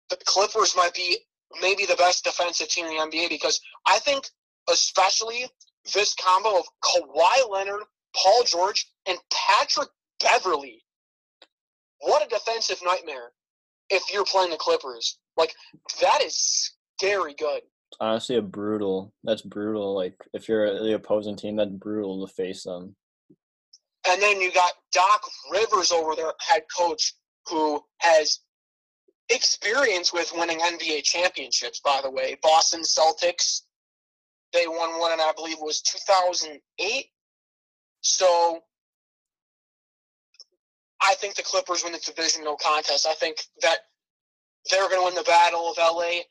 [SPEAKER 3] the Clippers might be maybe the best defensive team in the NBA because I think, especially this combo of Kawhi Leonard, Paul George, and Patrick Beverley. What a defensive nightmare if you're playing the Clippers. Like, that is scary good.
[SPEAKER 1] Honestly, a brutal. That's brutal. Like if you're the opposing team, that's brutal to face them.
[SPEAKER 3] And then you got Doc Rivers over there, head coach, who has experience with winning NBA championships, by the way. Boston Celtics, they won one, and I believe it was 2008. So I think the Clippers win the division, no contest. I think that they're going to win the battle of LA.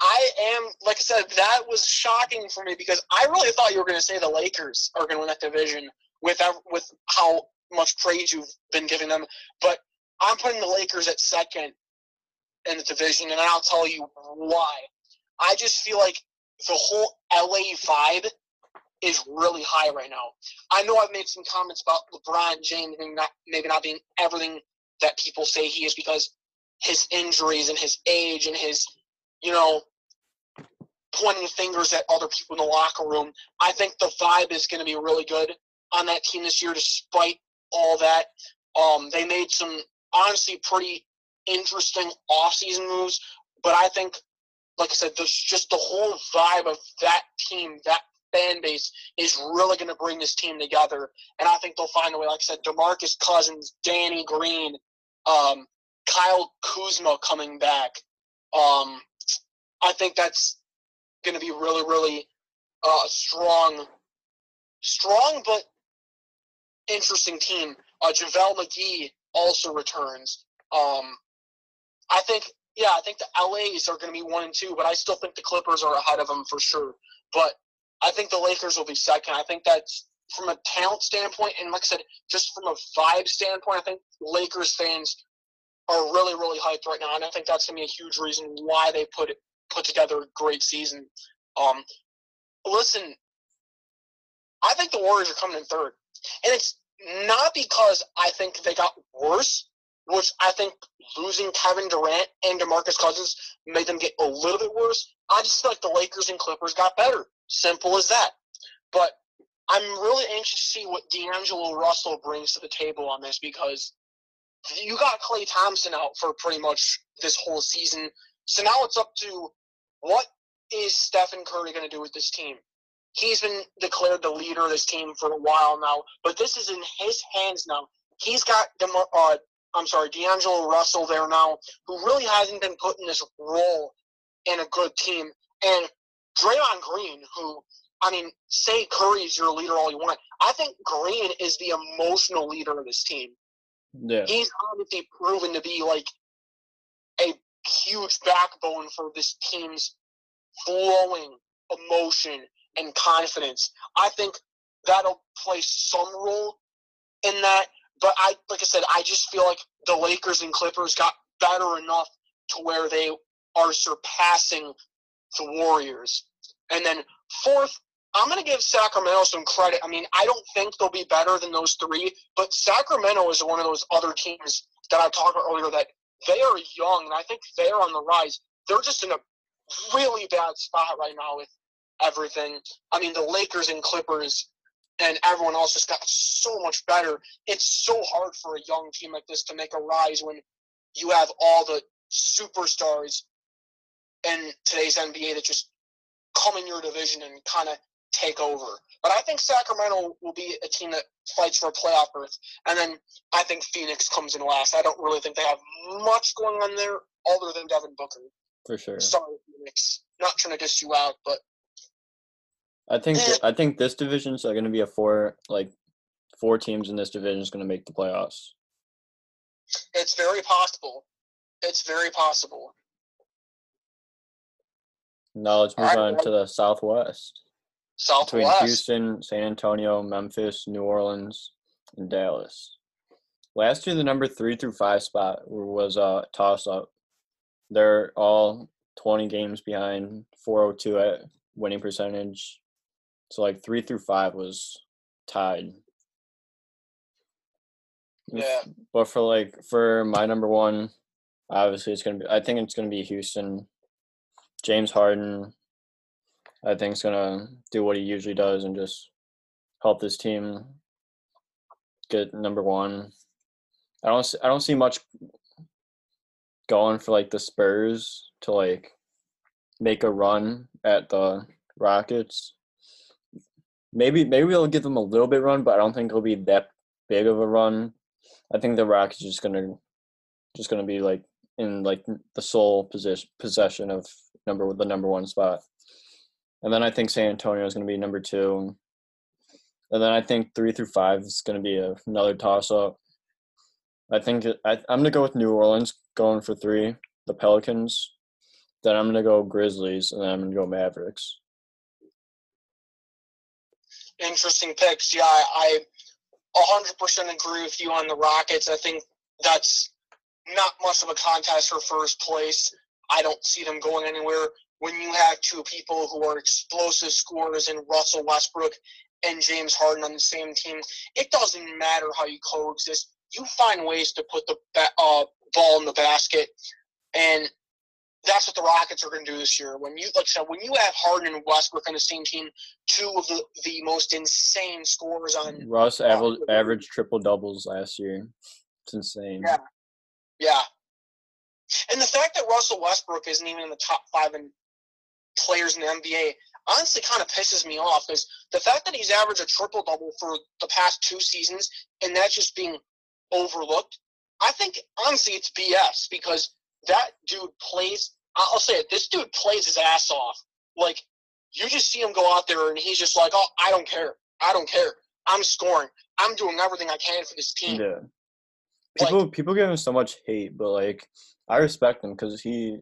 [SPEAKER 3] I am, like I said, that was shocking for me because I really thought you were going to say the Lakers are going to win that division with with how much praise you've been giving them. But I'm putting the Lakers at second in the division, and I'll tell you why. I just feel like the whole LA vibe is really high right now. I know I've made some comments about LeBron James not, maybe not being everything that people say he is because his injuries and his age and his, you know, pointing fingers at other people in the locker room. I think the vibe is going to be really good on that team this year, despite all that. Um, they made some honestly pretty interesting offseason moves, but I think, like I said, there's just the whole vibe of that team, that fan base is really going to bring this team together. And I think they'll find a way. Like I said, DeMarcus Cousins, Danny Green, um, Kyle Kuzma coming back. Um, I think that's going to be really, really uh, strong, strong but interesting team. Uh, JaVale McGee also returns. Um, I think, yeah, I think the LAs are going to be one and two, but I still think the Clippers are ahead of them for sure. But I think the Lakers will be second. I think that's from a talent standpoint, and like I said, just from a vibe standpoint, I think Lakers fans are really, really hyped right now, and I think that's going to be a huge reason why they put put together a great season. Um, listen, I think the Warriors are coming in third, and it's not because I think they got worse, which I think losing Kevin Durant and DeMarcus Cousins made them get a little bit worse. I just feel like the Lakers and Clippers got better. Simple as that. But I'm really anxious to see what D'Angelo Russell brings to the table on this because you got Klay Thompson out for pretty much this whole season. So now it's up to what is Stephen Curry going to do with this team? He's been declared the leader of this team for a while now, but this is in his hands now. He's got DeMar, uh, I'm sorry, D'Angelo Russell there now, who really hasn't been put in this role in a good team. And Draymond Green, who, I mean, say Curry's your leader all you want. I think Green is the emotional leader of this team.
[SPEAKER 1] Yeah.
[SPEAKER 3] He's obviously proven to be like a huge backbone for this team's flowing emotion and confidence. I think that'll play some role in that. But I, like I said, I just feel like the Lakers and Clippers got better enough to where they are surpassing the Warriors. And then fourth, I'm going to give Sacramento some credit. I mean, I don't think they'll be better than those three, but Sacramento is one of those other teams that I talked about earlier that they are young, and I think they're on the rise. They're just in a really bad spot right now with everything. I mean, the Lakers and Clippers and everyone else just got so much better. It's so hard for a young team like this to make a rise when you have all the superstars in today's NBA that just come in your division and kind of take over. But I think Sacramento will be a team that fights for a playoff berth. And then I think Phoenix comes in last. I don't really think they have much going on there other than Devin Booker.
[SPEAKER 1] For sure.
[SPEAKER 3] Sorry, Phoenix. Not trying to diss you out, but
[SPEAKER 1] I think
[SPEAKER 3] Eh.
[SPEAKER 1] I think this division's going to be a four like four teams in this division is going to make the playoffs.
[SPEAKER 3] it's very possible. It's very possible.
[SPEAKER 1] Now let's move on to the Southwest
[SPEAKER 3] Southwest between
[SPEAKER 1] Houston, San Antonio, Memphis, New Orleans, and Dallas. Last year, the number three through five spot was a toss up. They're all 20 games behind 402 at winning percentage. So, like, three through five was tied.
[SPEAKER 3] Yeah.
[SPEAKER 1] But for, like, for my number one, obviously, it's going to be, I think it's going to be Houston. James Harden, I think, is going to do what he usually does and just help this team get number one. I don't, I don't see much going for like the Spurs to like make a run at the Rockets. Maybe maybe they'll give them a little bit run, but I don't think it'll be that big of a run. I think the Rockets just gonna just gonna be like in like the sole position possession of number the number one spot. And then I think San Antonio is gonna be number two. And then I think three through five is gonna be a, another toss up. I think I, I'm gonna go with New Orleans going for three, the Pelicans. Then I'm gonna go Grizzlies, and then I'm gonna go Mavericks.
[SPEAKER 3] Interesting picks. Yeah, I, I 100% agree with you on the Rockets. I think that's not much of a contest for first place. I don't see them going anywhere. When you have two people who are explosive scorers in Russell Westbrook and James Harden on the same team, it doesn't matter how you coexist. You find ways to put the ba- uh, ball in the basket, and that's what the Rockets are going to do this year. When you, like I said, when you have Harden and Westbrook on the same team, two of the, the most insane scorers on.
[SPEAKER 1] Russ averaged averaged triple doubles last year. It's insane.
[SPEAKER 3] Yeah. Yeah. And the fact that Russell Westbrook isn't even in the top five in players in the NBA honestly kind of pisses me off because the fact that he's averaged a triple double for the past two seasons and that's just being overlooked, I think honestly it's BS because that dude plays. I'll say it. This dude plays his ass off. Like you just see him go out there and he's just like, "Oh, I don't care. I don't care. I'm scoring. I'm doing everything I can for this team."
[SPEAKER 1] Yeah.
[SPEAKER 3] Like-
[SPEAKER 1] People people give him so much hate, but like I respect him because he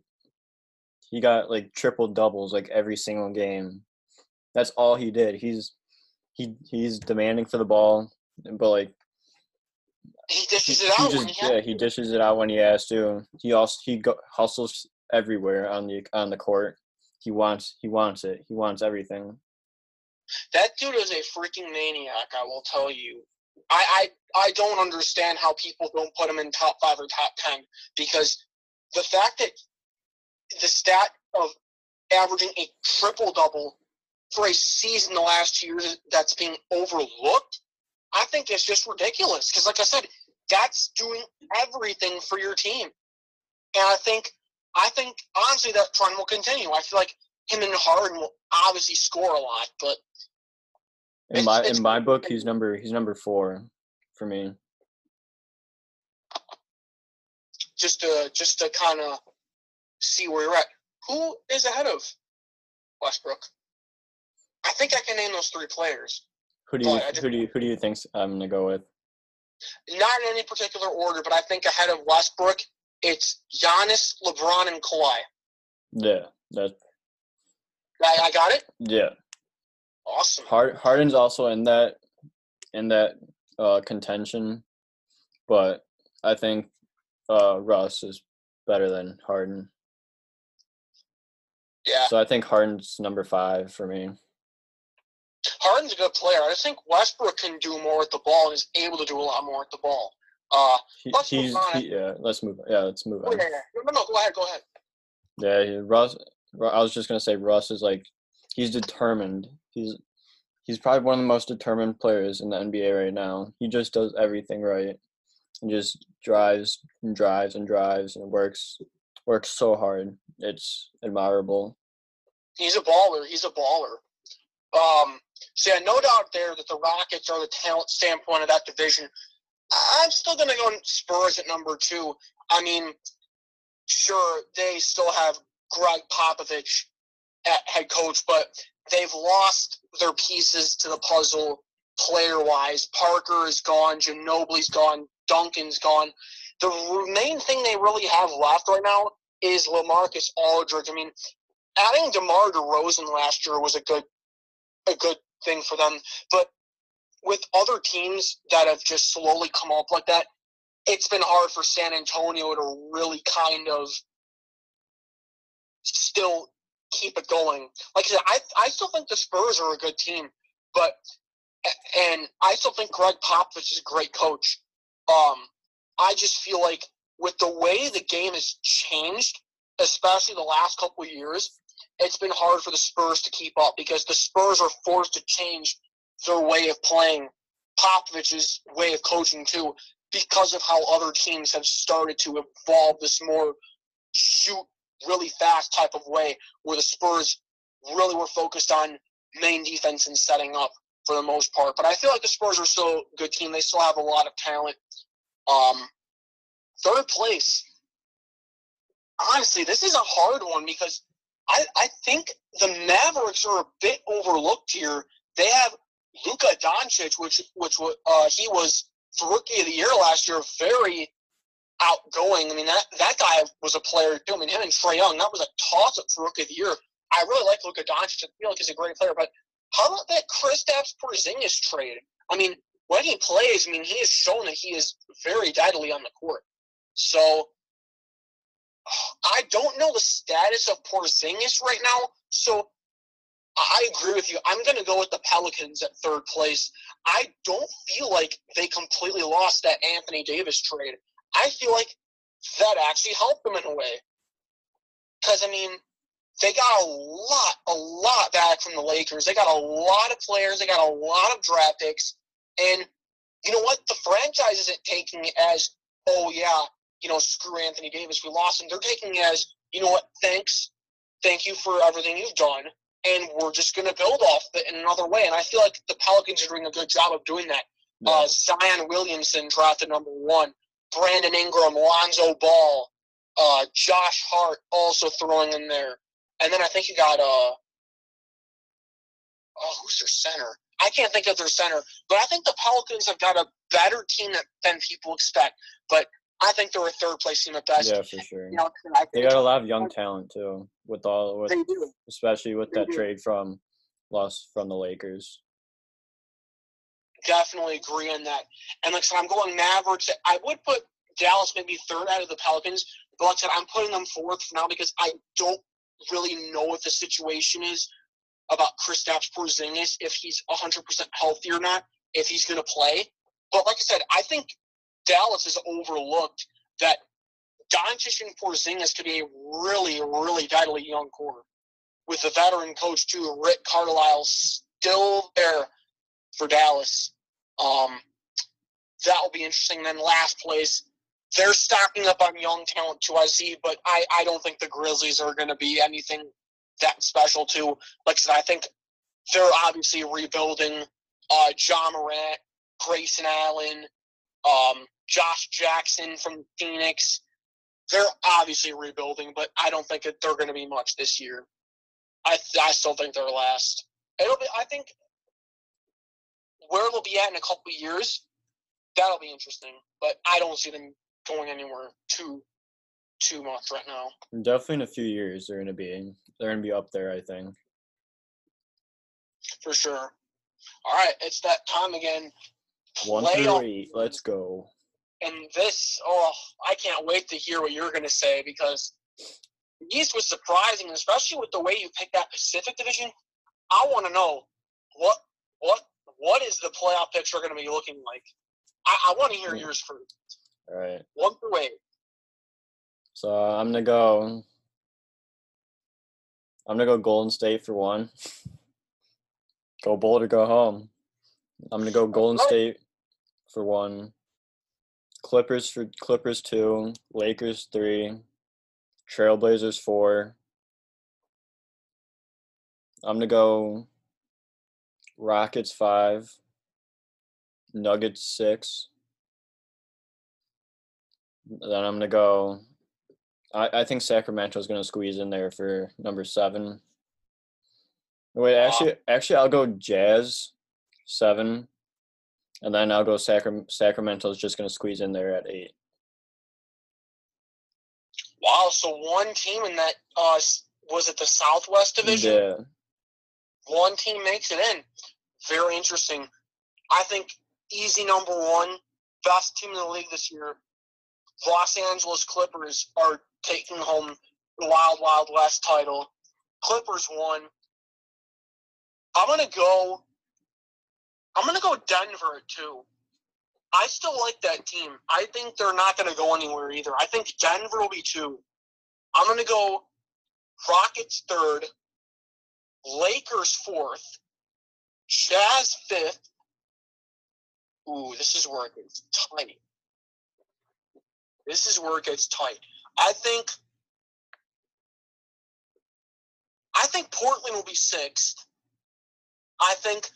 [SPEAKER 1] he got like triple doubles like every single game. That's all he did. He's he he's demanding for the ball, but like
[SPEAKER 3] He
[SPEAKER 1] he,
[SPEAKER 3] dishes
[SPEAKER 1] he
[SPEAKER 3] it out when
[SPEAKER 1] just
[SPEAKER 3] he has
[SPEAKER 1] yeah he dishes it out when he has to. He also he go, hustles everywhere on the on the court. He wants he wants it. He wants everything.
[SPEAKER 3] That dude is a freaking maniac. I will tell you. I, I I don't understand how people don't put him in top five or top ten because the fact that the stat of averaging a triple double for a season the last two years that's being overlooked, I think it's just ridiculous. Because like I said, that's doing everything for your team. And I think, I think honestly that trend will continue. I feel like him and Harden will obviously score a lot, but
[SPEAKER 1] in my in my book, he's number he's number four for me.
[SPEAKER 3] Just to just to kind of see where you're at. Who is ahead of Westbrook? I think I can name those three players.
[SPEAKER 1] Who do you who do you who do you think I'm um, gonna go with?
[SPEAKER 3] Not in any particular order, but I think ahead of Westbrook, it's Giannis, LeBron, and Kawhi.
[SPEAKER 1] Yeah, that.
[SPEAKER 3] I, I got it.
[SPEAKER 1] Yeah.
[SPEAKER 3] Awesome.
[SPEAKER 1] Hard, Harden's also in that in that uh, contention, but I think uh, Russ is better than Harden.
[SPEAKER 3] Yeah.
[SPEAKER 1] So I think Harden's number five for me.
[SPEAKER 3] Harden's a good player. I think Westbrook can do more with the ball and is able to do a lot more with the ball. Uh,
[SPEAKER 1] he, he's he, yeah. Let's move. Yeah, let's move
[SPEAKER 3] on. Yeah, yeah. No, no, go ahead. Go ahead.
[SPEAKER 1] Yeah, Russ. I was just gonna say Russ is like he's determined. He's he's probably one of the most determined players in the NBA right now. He just does everything right and just drives and drives and drives and works works so hard. It's admirable.
[SPEAKER 3] He's a baller. He's a baller. Um, so yeah, no doubt there that the Rockets are the talent standpoint of that division. I'm still going to go Spurs at number two. I mean, sure, they still have Gregg Popovich at head coach, but they've lost their pieces to the puzzle player wise. Parker is gone, Ginobili's gone, Duncan's gone. The main thing they really have left right now is LaMarcus Aldridge. I mean, adding DeMar DeRozan last year was a good a good thing for them, but with other teams that have just slowly come up like that, it's been hard for San Antonio to really kind of still keep it going. Like I said, I I still think the Spurs are a good team, but and I still think Gregg Popovich is a great coach. Um, I just feel like with the way the game has changed, especially the last couple of years, it's been hard for the Spurs to keep up because the Spurs are forced to change their way of playing, Popovich's way of coaching too, because of how other teams have started to evolve this more shoot really fast type of way, where the Spurs really were focused on main defense and setting up for the most part. But I feel like the Spurs are still a good team. They still have a lot of talent. Um, third place. Honestly, this is a hard one because I, I think the Mavericks are a bit overlooked here. They have Luka Doncic, which which uh, he was rookie of the year last year, very outgoing. I mean, that that guy was a player too. I mean, him and Trae Young, that was a toss up for rookie of the year. I really like Luka Doncic. I feel like he's a great player. But how about that Kristaps Porzingis trade? I mean, when he plays, I mean, he has shown that he is very deadly on the court. So I don't know the status of Porzingis right now. So I agree with you. I'm going to go with the Pelicans at third place. I don't feel like they completely lost that Anthony Davis trade. I feel like that actually helped them in a way. Because, I mean, they got a lot, a lot back from the Lakers. They got a lot of players. They got a lot of draft picks. And you know what? The franchise isn't taking it as, oh, yeah, you know, screw Anthony Davis. We lost him. They're taking it as, you know what? Thanks. Thank you for everything you've done. And we're just going to build off it in another way. And I feel like the Pelicans are doing a good job of doing that. Yeah. Uh, Zion Williamson drafted number one. Brandon Ingram, Lonzo Ball, uh, Josh Hart also throwing in there. And then I think you got uh oh who's their center? I can't think of their center, but I think the Pelicans have got a better team than people expect. But I think they're a third place team at best.
[SPEAKER 1] Yeah, for sure. You know, they got a lot of young talent too, with all with especially with they that do. trade from lost from the Lakers.
[SPEAKER 3] Definitely agree on that. And like I said, I'm going Mavericks. I would put Dallas maybe third out of the Pelicans, but like I said, I'm putting them fourth for now because I don't really know what the situation is about Kristaps Porzingis, if he's 100% healthy or not, if he's going to play. But like I said, I think Dallas has overlooked that Doncic and Porzingis could be a really, really deadly young core with the veteran coach too, Rick Carlisle, still there for Dallas. Um, That'll be interesting. Then last place, they're stocking up on young talent too, I see, but I, I don't think the Grizzlies are going to be anything that special too. Like I said, I think they're obviously rebuilding. Uh, Ja Morant, Grayson Allen, um, Josh Jackson from Phoenix. They're obviously rebuilding, but I don't think they're going to be much this year. I I still think they're last. It'll be. I think where they'll be at in a couple years, that'll be interesting. But I don't see them going anywhere too too much right now.
[SPEAKER 1] Definitely in a few years they're gonna be they're gonna be up there, I think.
[SPEAKER 3] For sure. All right, it's that time again.
[SPEAKER 1] One through eight. Let's go.
[SPEAKER 3] And this, oh, I can't wait to hear what you're going to say because East was surprising, especially with the way you picked that Pacific Division. I want to know what what what is the playoff picture going to be looking like? I, I want to hear hmm. yours first.
[SPEAKER 1] All right.
[SPEAKER 3] One through eight.
[SPEAKER 1] So I'm gonna go. I'm gonna go Golden State for one. Go bold or go home. I'm gonna go Golden. State for one. Clippers for Clippers two. Lakers three. Trailblazers four. I'm gonna go Rockets five. Nuggets six. Then I'm gonna go I, I think Sacramento's gonna squeeze in there for number seven. Wait, actually, actually, I'll go Jazz seven, and then I'll go Sacram- Sacramento's just gonna squeeze in there at eight.
[SPEAKER 3] Wow, so one team in that uh was it the Southwest Division?
[SPEAKER 1] Yeah,
[SPEAKER 3] One team makes it in. Very interesting. I think easy number one, best team in the league this year. Los Angeles Clippers are taking home the Wild Wild West title. Clippers won. I'm gonna go. I'm gonna go Denver at two. I still like that team. I think they're not gonna go anywhere either. I think Denver will be two. I'm gonna go Rockets third, Lakers fourth, Jazz fifth. Ooh, this is where it gets tight. This is where it gets tight. I think I think Portland will be sixth. I think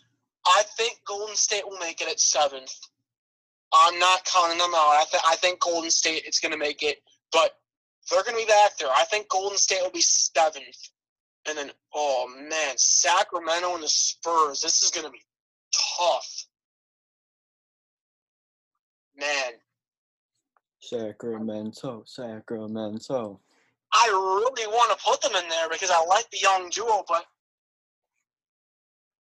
[SPEAKER 3] I think Golden State will make it at seventh. I'm not counting them out. I, th- I think Golden State is going to make it, but they're going to be back there. I think Golden State will be seventh. And then, oh man, Sacramento and the Spurs. This is going to be tough. Man,
[SPEAKER 1] Sacramento, Sacramento.
[SPEAKER 3] I really want to put them in there because I like the young duo, but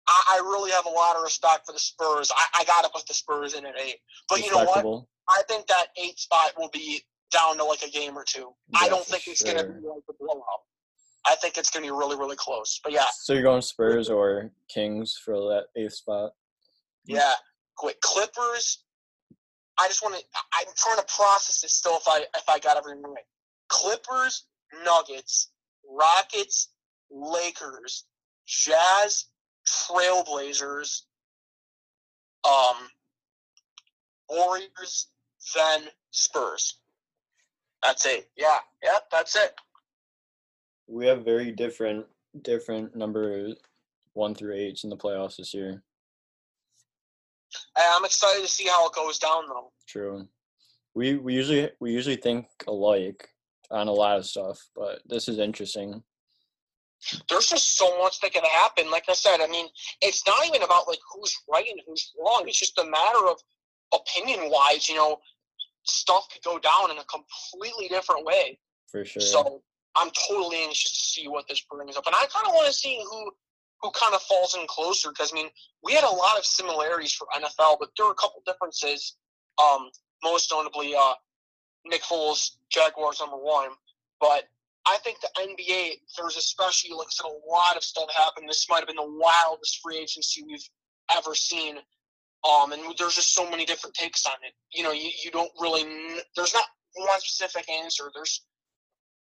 [SPEAKER 3] I, I really have a lot of respect for the Spurs. I, I got to put the Spurs in at eight. But you know what? I think that eight spot will be down to like a game or two. I don't think it's going to
[SPEAKER 1] sure.
[SPEAKER 3] be like a blowout. I think it's going to be really, really close. But yeah,
[SPEAKER 1] So you're going Spurs or Kings for that eighth spot?
[SPEAKER 3] yeah. Quick Clippers. I just want to. I'm trying to process this still. If I if I got everything right, Clippers, Nuggets, Rockets, Lakers, Jazz, Trailblazers, um, Warriors, then Spurs. That's it. Yeah. Yep. That's it.
[SPEAKER 1] We have very different different numbers one through eight in the playoffs this year.
[SPEAKER 3] Hey, I'm excited to see how it goes down though.
[SPEAKER 1] True. We we usually we usually think alike on a lot of stuff, but this is interesting.
[SPEAKER 3] There's just so much that can happen. Like I said, I mean, it's not even about like who's right and who's wrong. It's just a matter of opinion wise, you know, stuff could go down in a completely different way.
[SPEAKER 1] For sure.
[SPEAKER 3] So I'm totally anxious to see what this brings up, and I kind of want to see who who kind of falls in closer because I mean we had a lot of similarities for NFL, but there are a couple differences. Um, most notably, uh, Nick Foles, Jaguars number one, but I think the NBA there's especially like I said a lot of stuff happened. This might have been the wildest free agency we've ever seen. Um, and there's just so many different takes on it. You know, you, you don't really there's not one specific answer. There's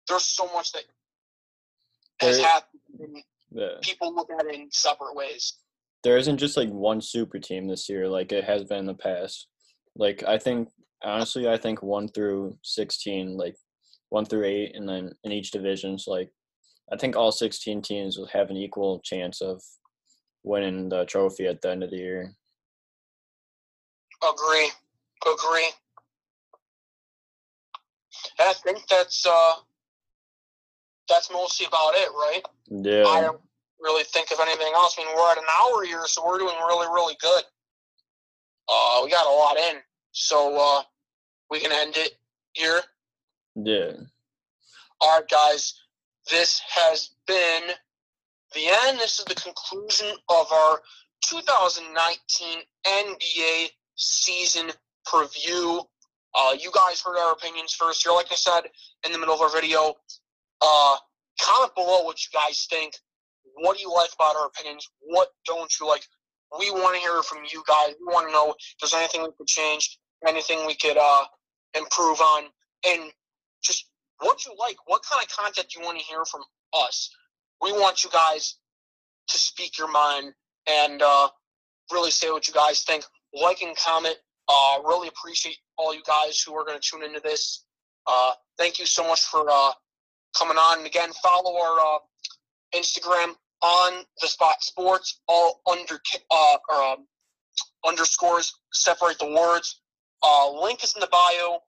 [SPEAKER 3] there's so much that has
[SPEAKER 1] There-
[SPEAKER 3] happened.
[SPEAKER 1] Yeah.
[SPEAKER 3] people look at it in separate ways.
[SPEAKER 1] There isn't just like one super team this year like it has been in the past. Like I think honestly, I think one through sixteen, like one through eight, and then in each division, so like I think all sixteen teams will have an equal chance of winning the trophy at the end of the year.
[SPEAKER 3] Agree. Agree. And I think that's uh that's mostly about it, right?
[SPEAKER 1] Yeah.
[SPEAKER 3] I don't really think of anything else. I mean, we're at an hour here, so we're doing really, really good. Uh, we got a lot in, so uh, we can end it here.
[SPEAKER 1] Yeah.
[SPEAKER 3] All right, guys, this has been the end. This is the conclusion of our 2019 NBA season preview. Uh, you guys heard our opinions first here. Like I said in the middle of our video, uh, comment below what you guys think. What do you like about our opinions? What don't you like? We want to hear from you guys. We want to know if there's anything we could change, anything we could uh, improve on, and just what you like. What kind of content you want to hear from us? We want you guys to speak your mind and uh, really say what you guys think. Like and comment. Uh, really appreciate all you guys who are going to tune into this. Uh, thank you so much for uh, coming on. And again, follow our uh, Instagram on the spot sports, all under uh, um, underscores separate the words. Link is in the bio.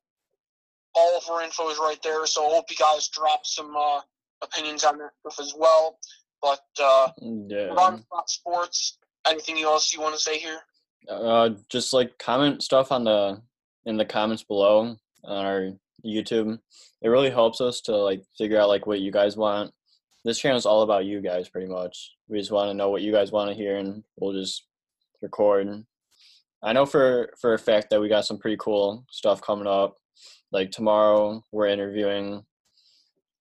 [SPEAKER 3] All of our info is right there. So I hope you guys drop some uh, opinions on that stuff as well. But uh,
[SPEAKER 1] Yeah.
[SPEAKER 3] on sports. Anything else you want to say here?
[SPEAKER 1] Uh, just like comment stuff on the in the comments below on our YouTube. It really helps us to like figure out like what you guys want. This channel is all about you guys, pretty much. We just want to know what you guys want to hear, and we'll just record. I know for for a fact that we got some pretty cool stuff coming up. Like tomorrow, we're interviewing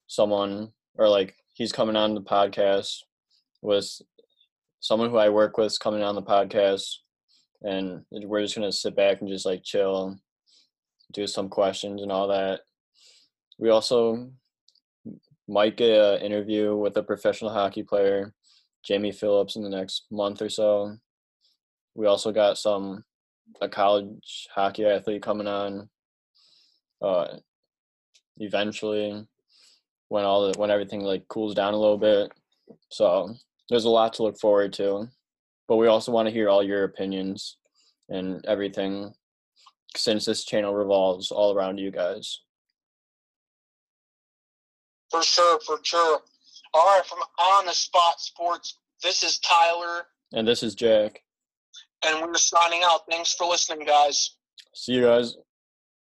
[SPEAKER 1] someone, or like he's coming on the podcast with someone who I work with coming on the podcast and we're just gonna sit back and just like chill, do some questions and all that. We also might get an interview with a professional hockey player, Jamie Phillips, in the next month or so. We also got some a college hockey athlete coming on. Uh, eventually, when all the when everything like cools down a little bit. So there's a lot to look forward to but we also want to hear all your opinions and everything since this channel revolves all around you guys.
[SPEAKER 3] For sure, for sure. All right, from On the Spot Sports, this is Tyler,
[SPEAKER 1] And this is Jack.
[SPEAKER 3] and we're signing out. Thanks for listening, guys.
[SPEAKER 1] See you guys.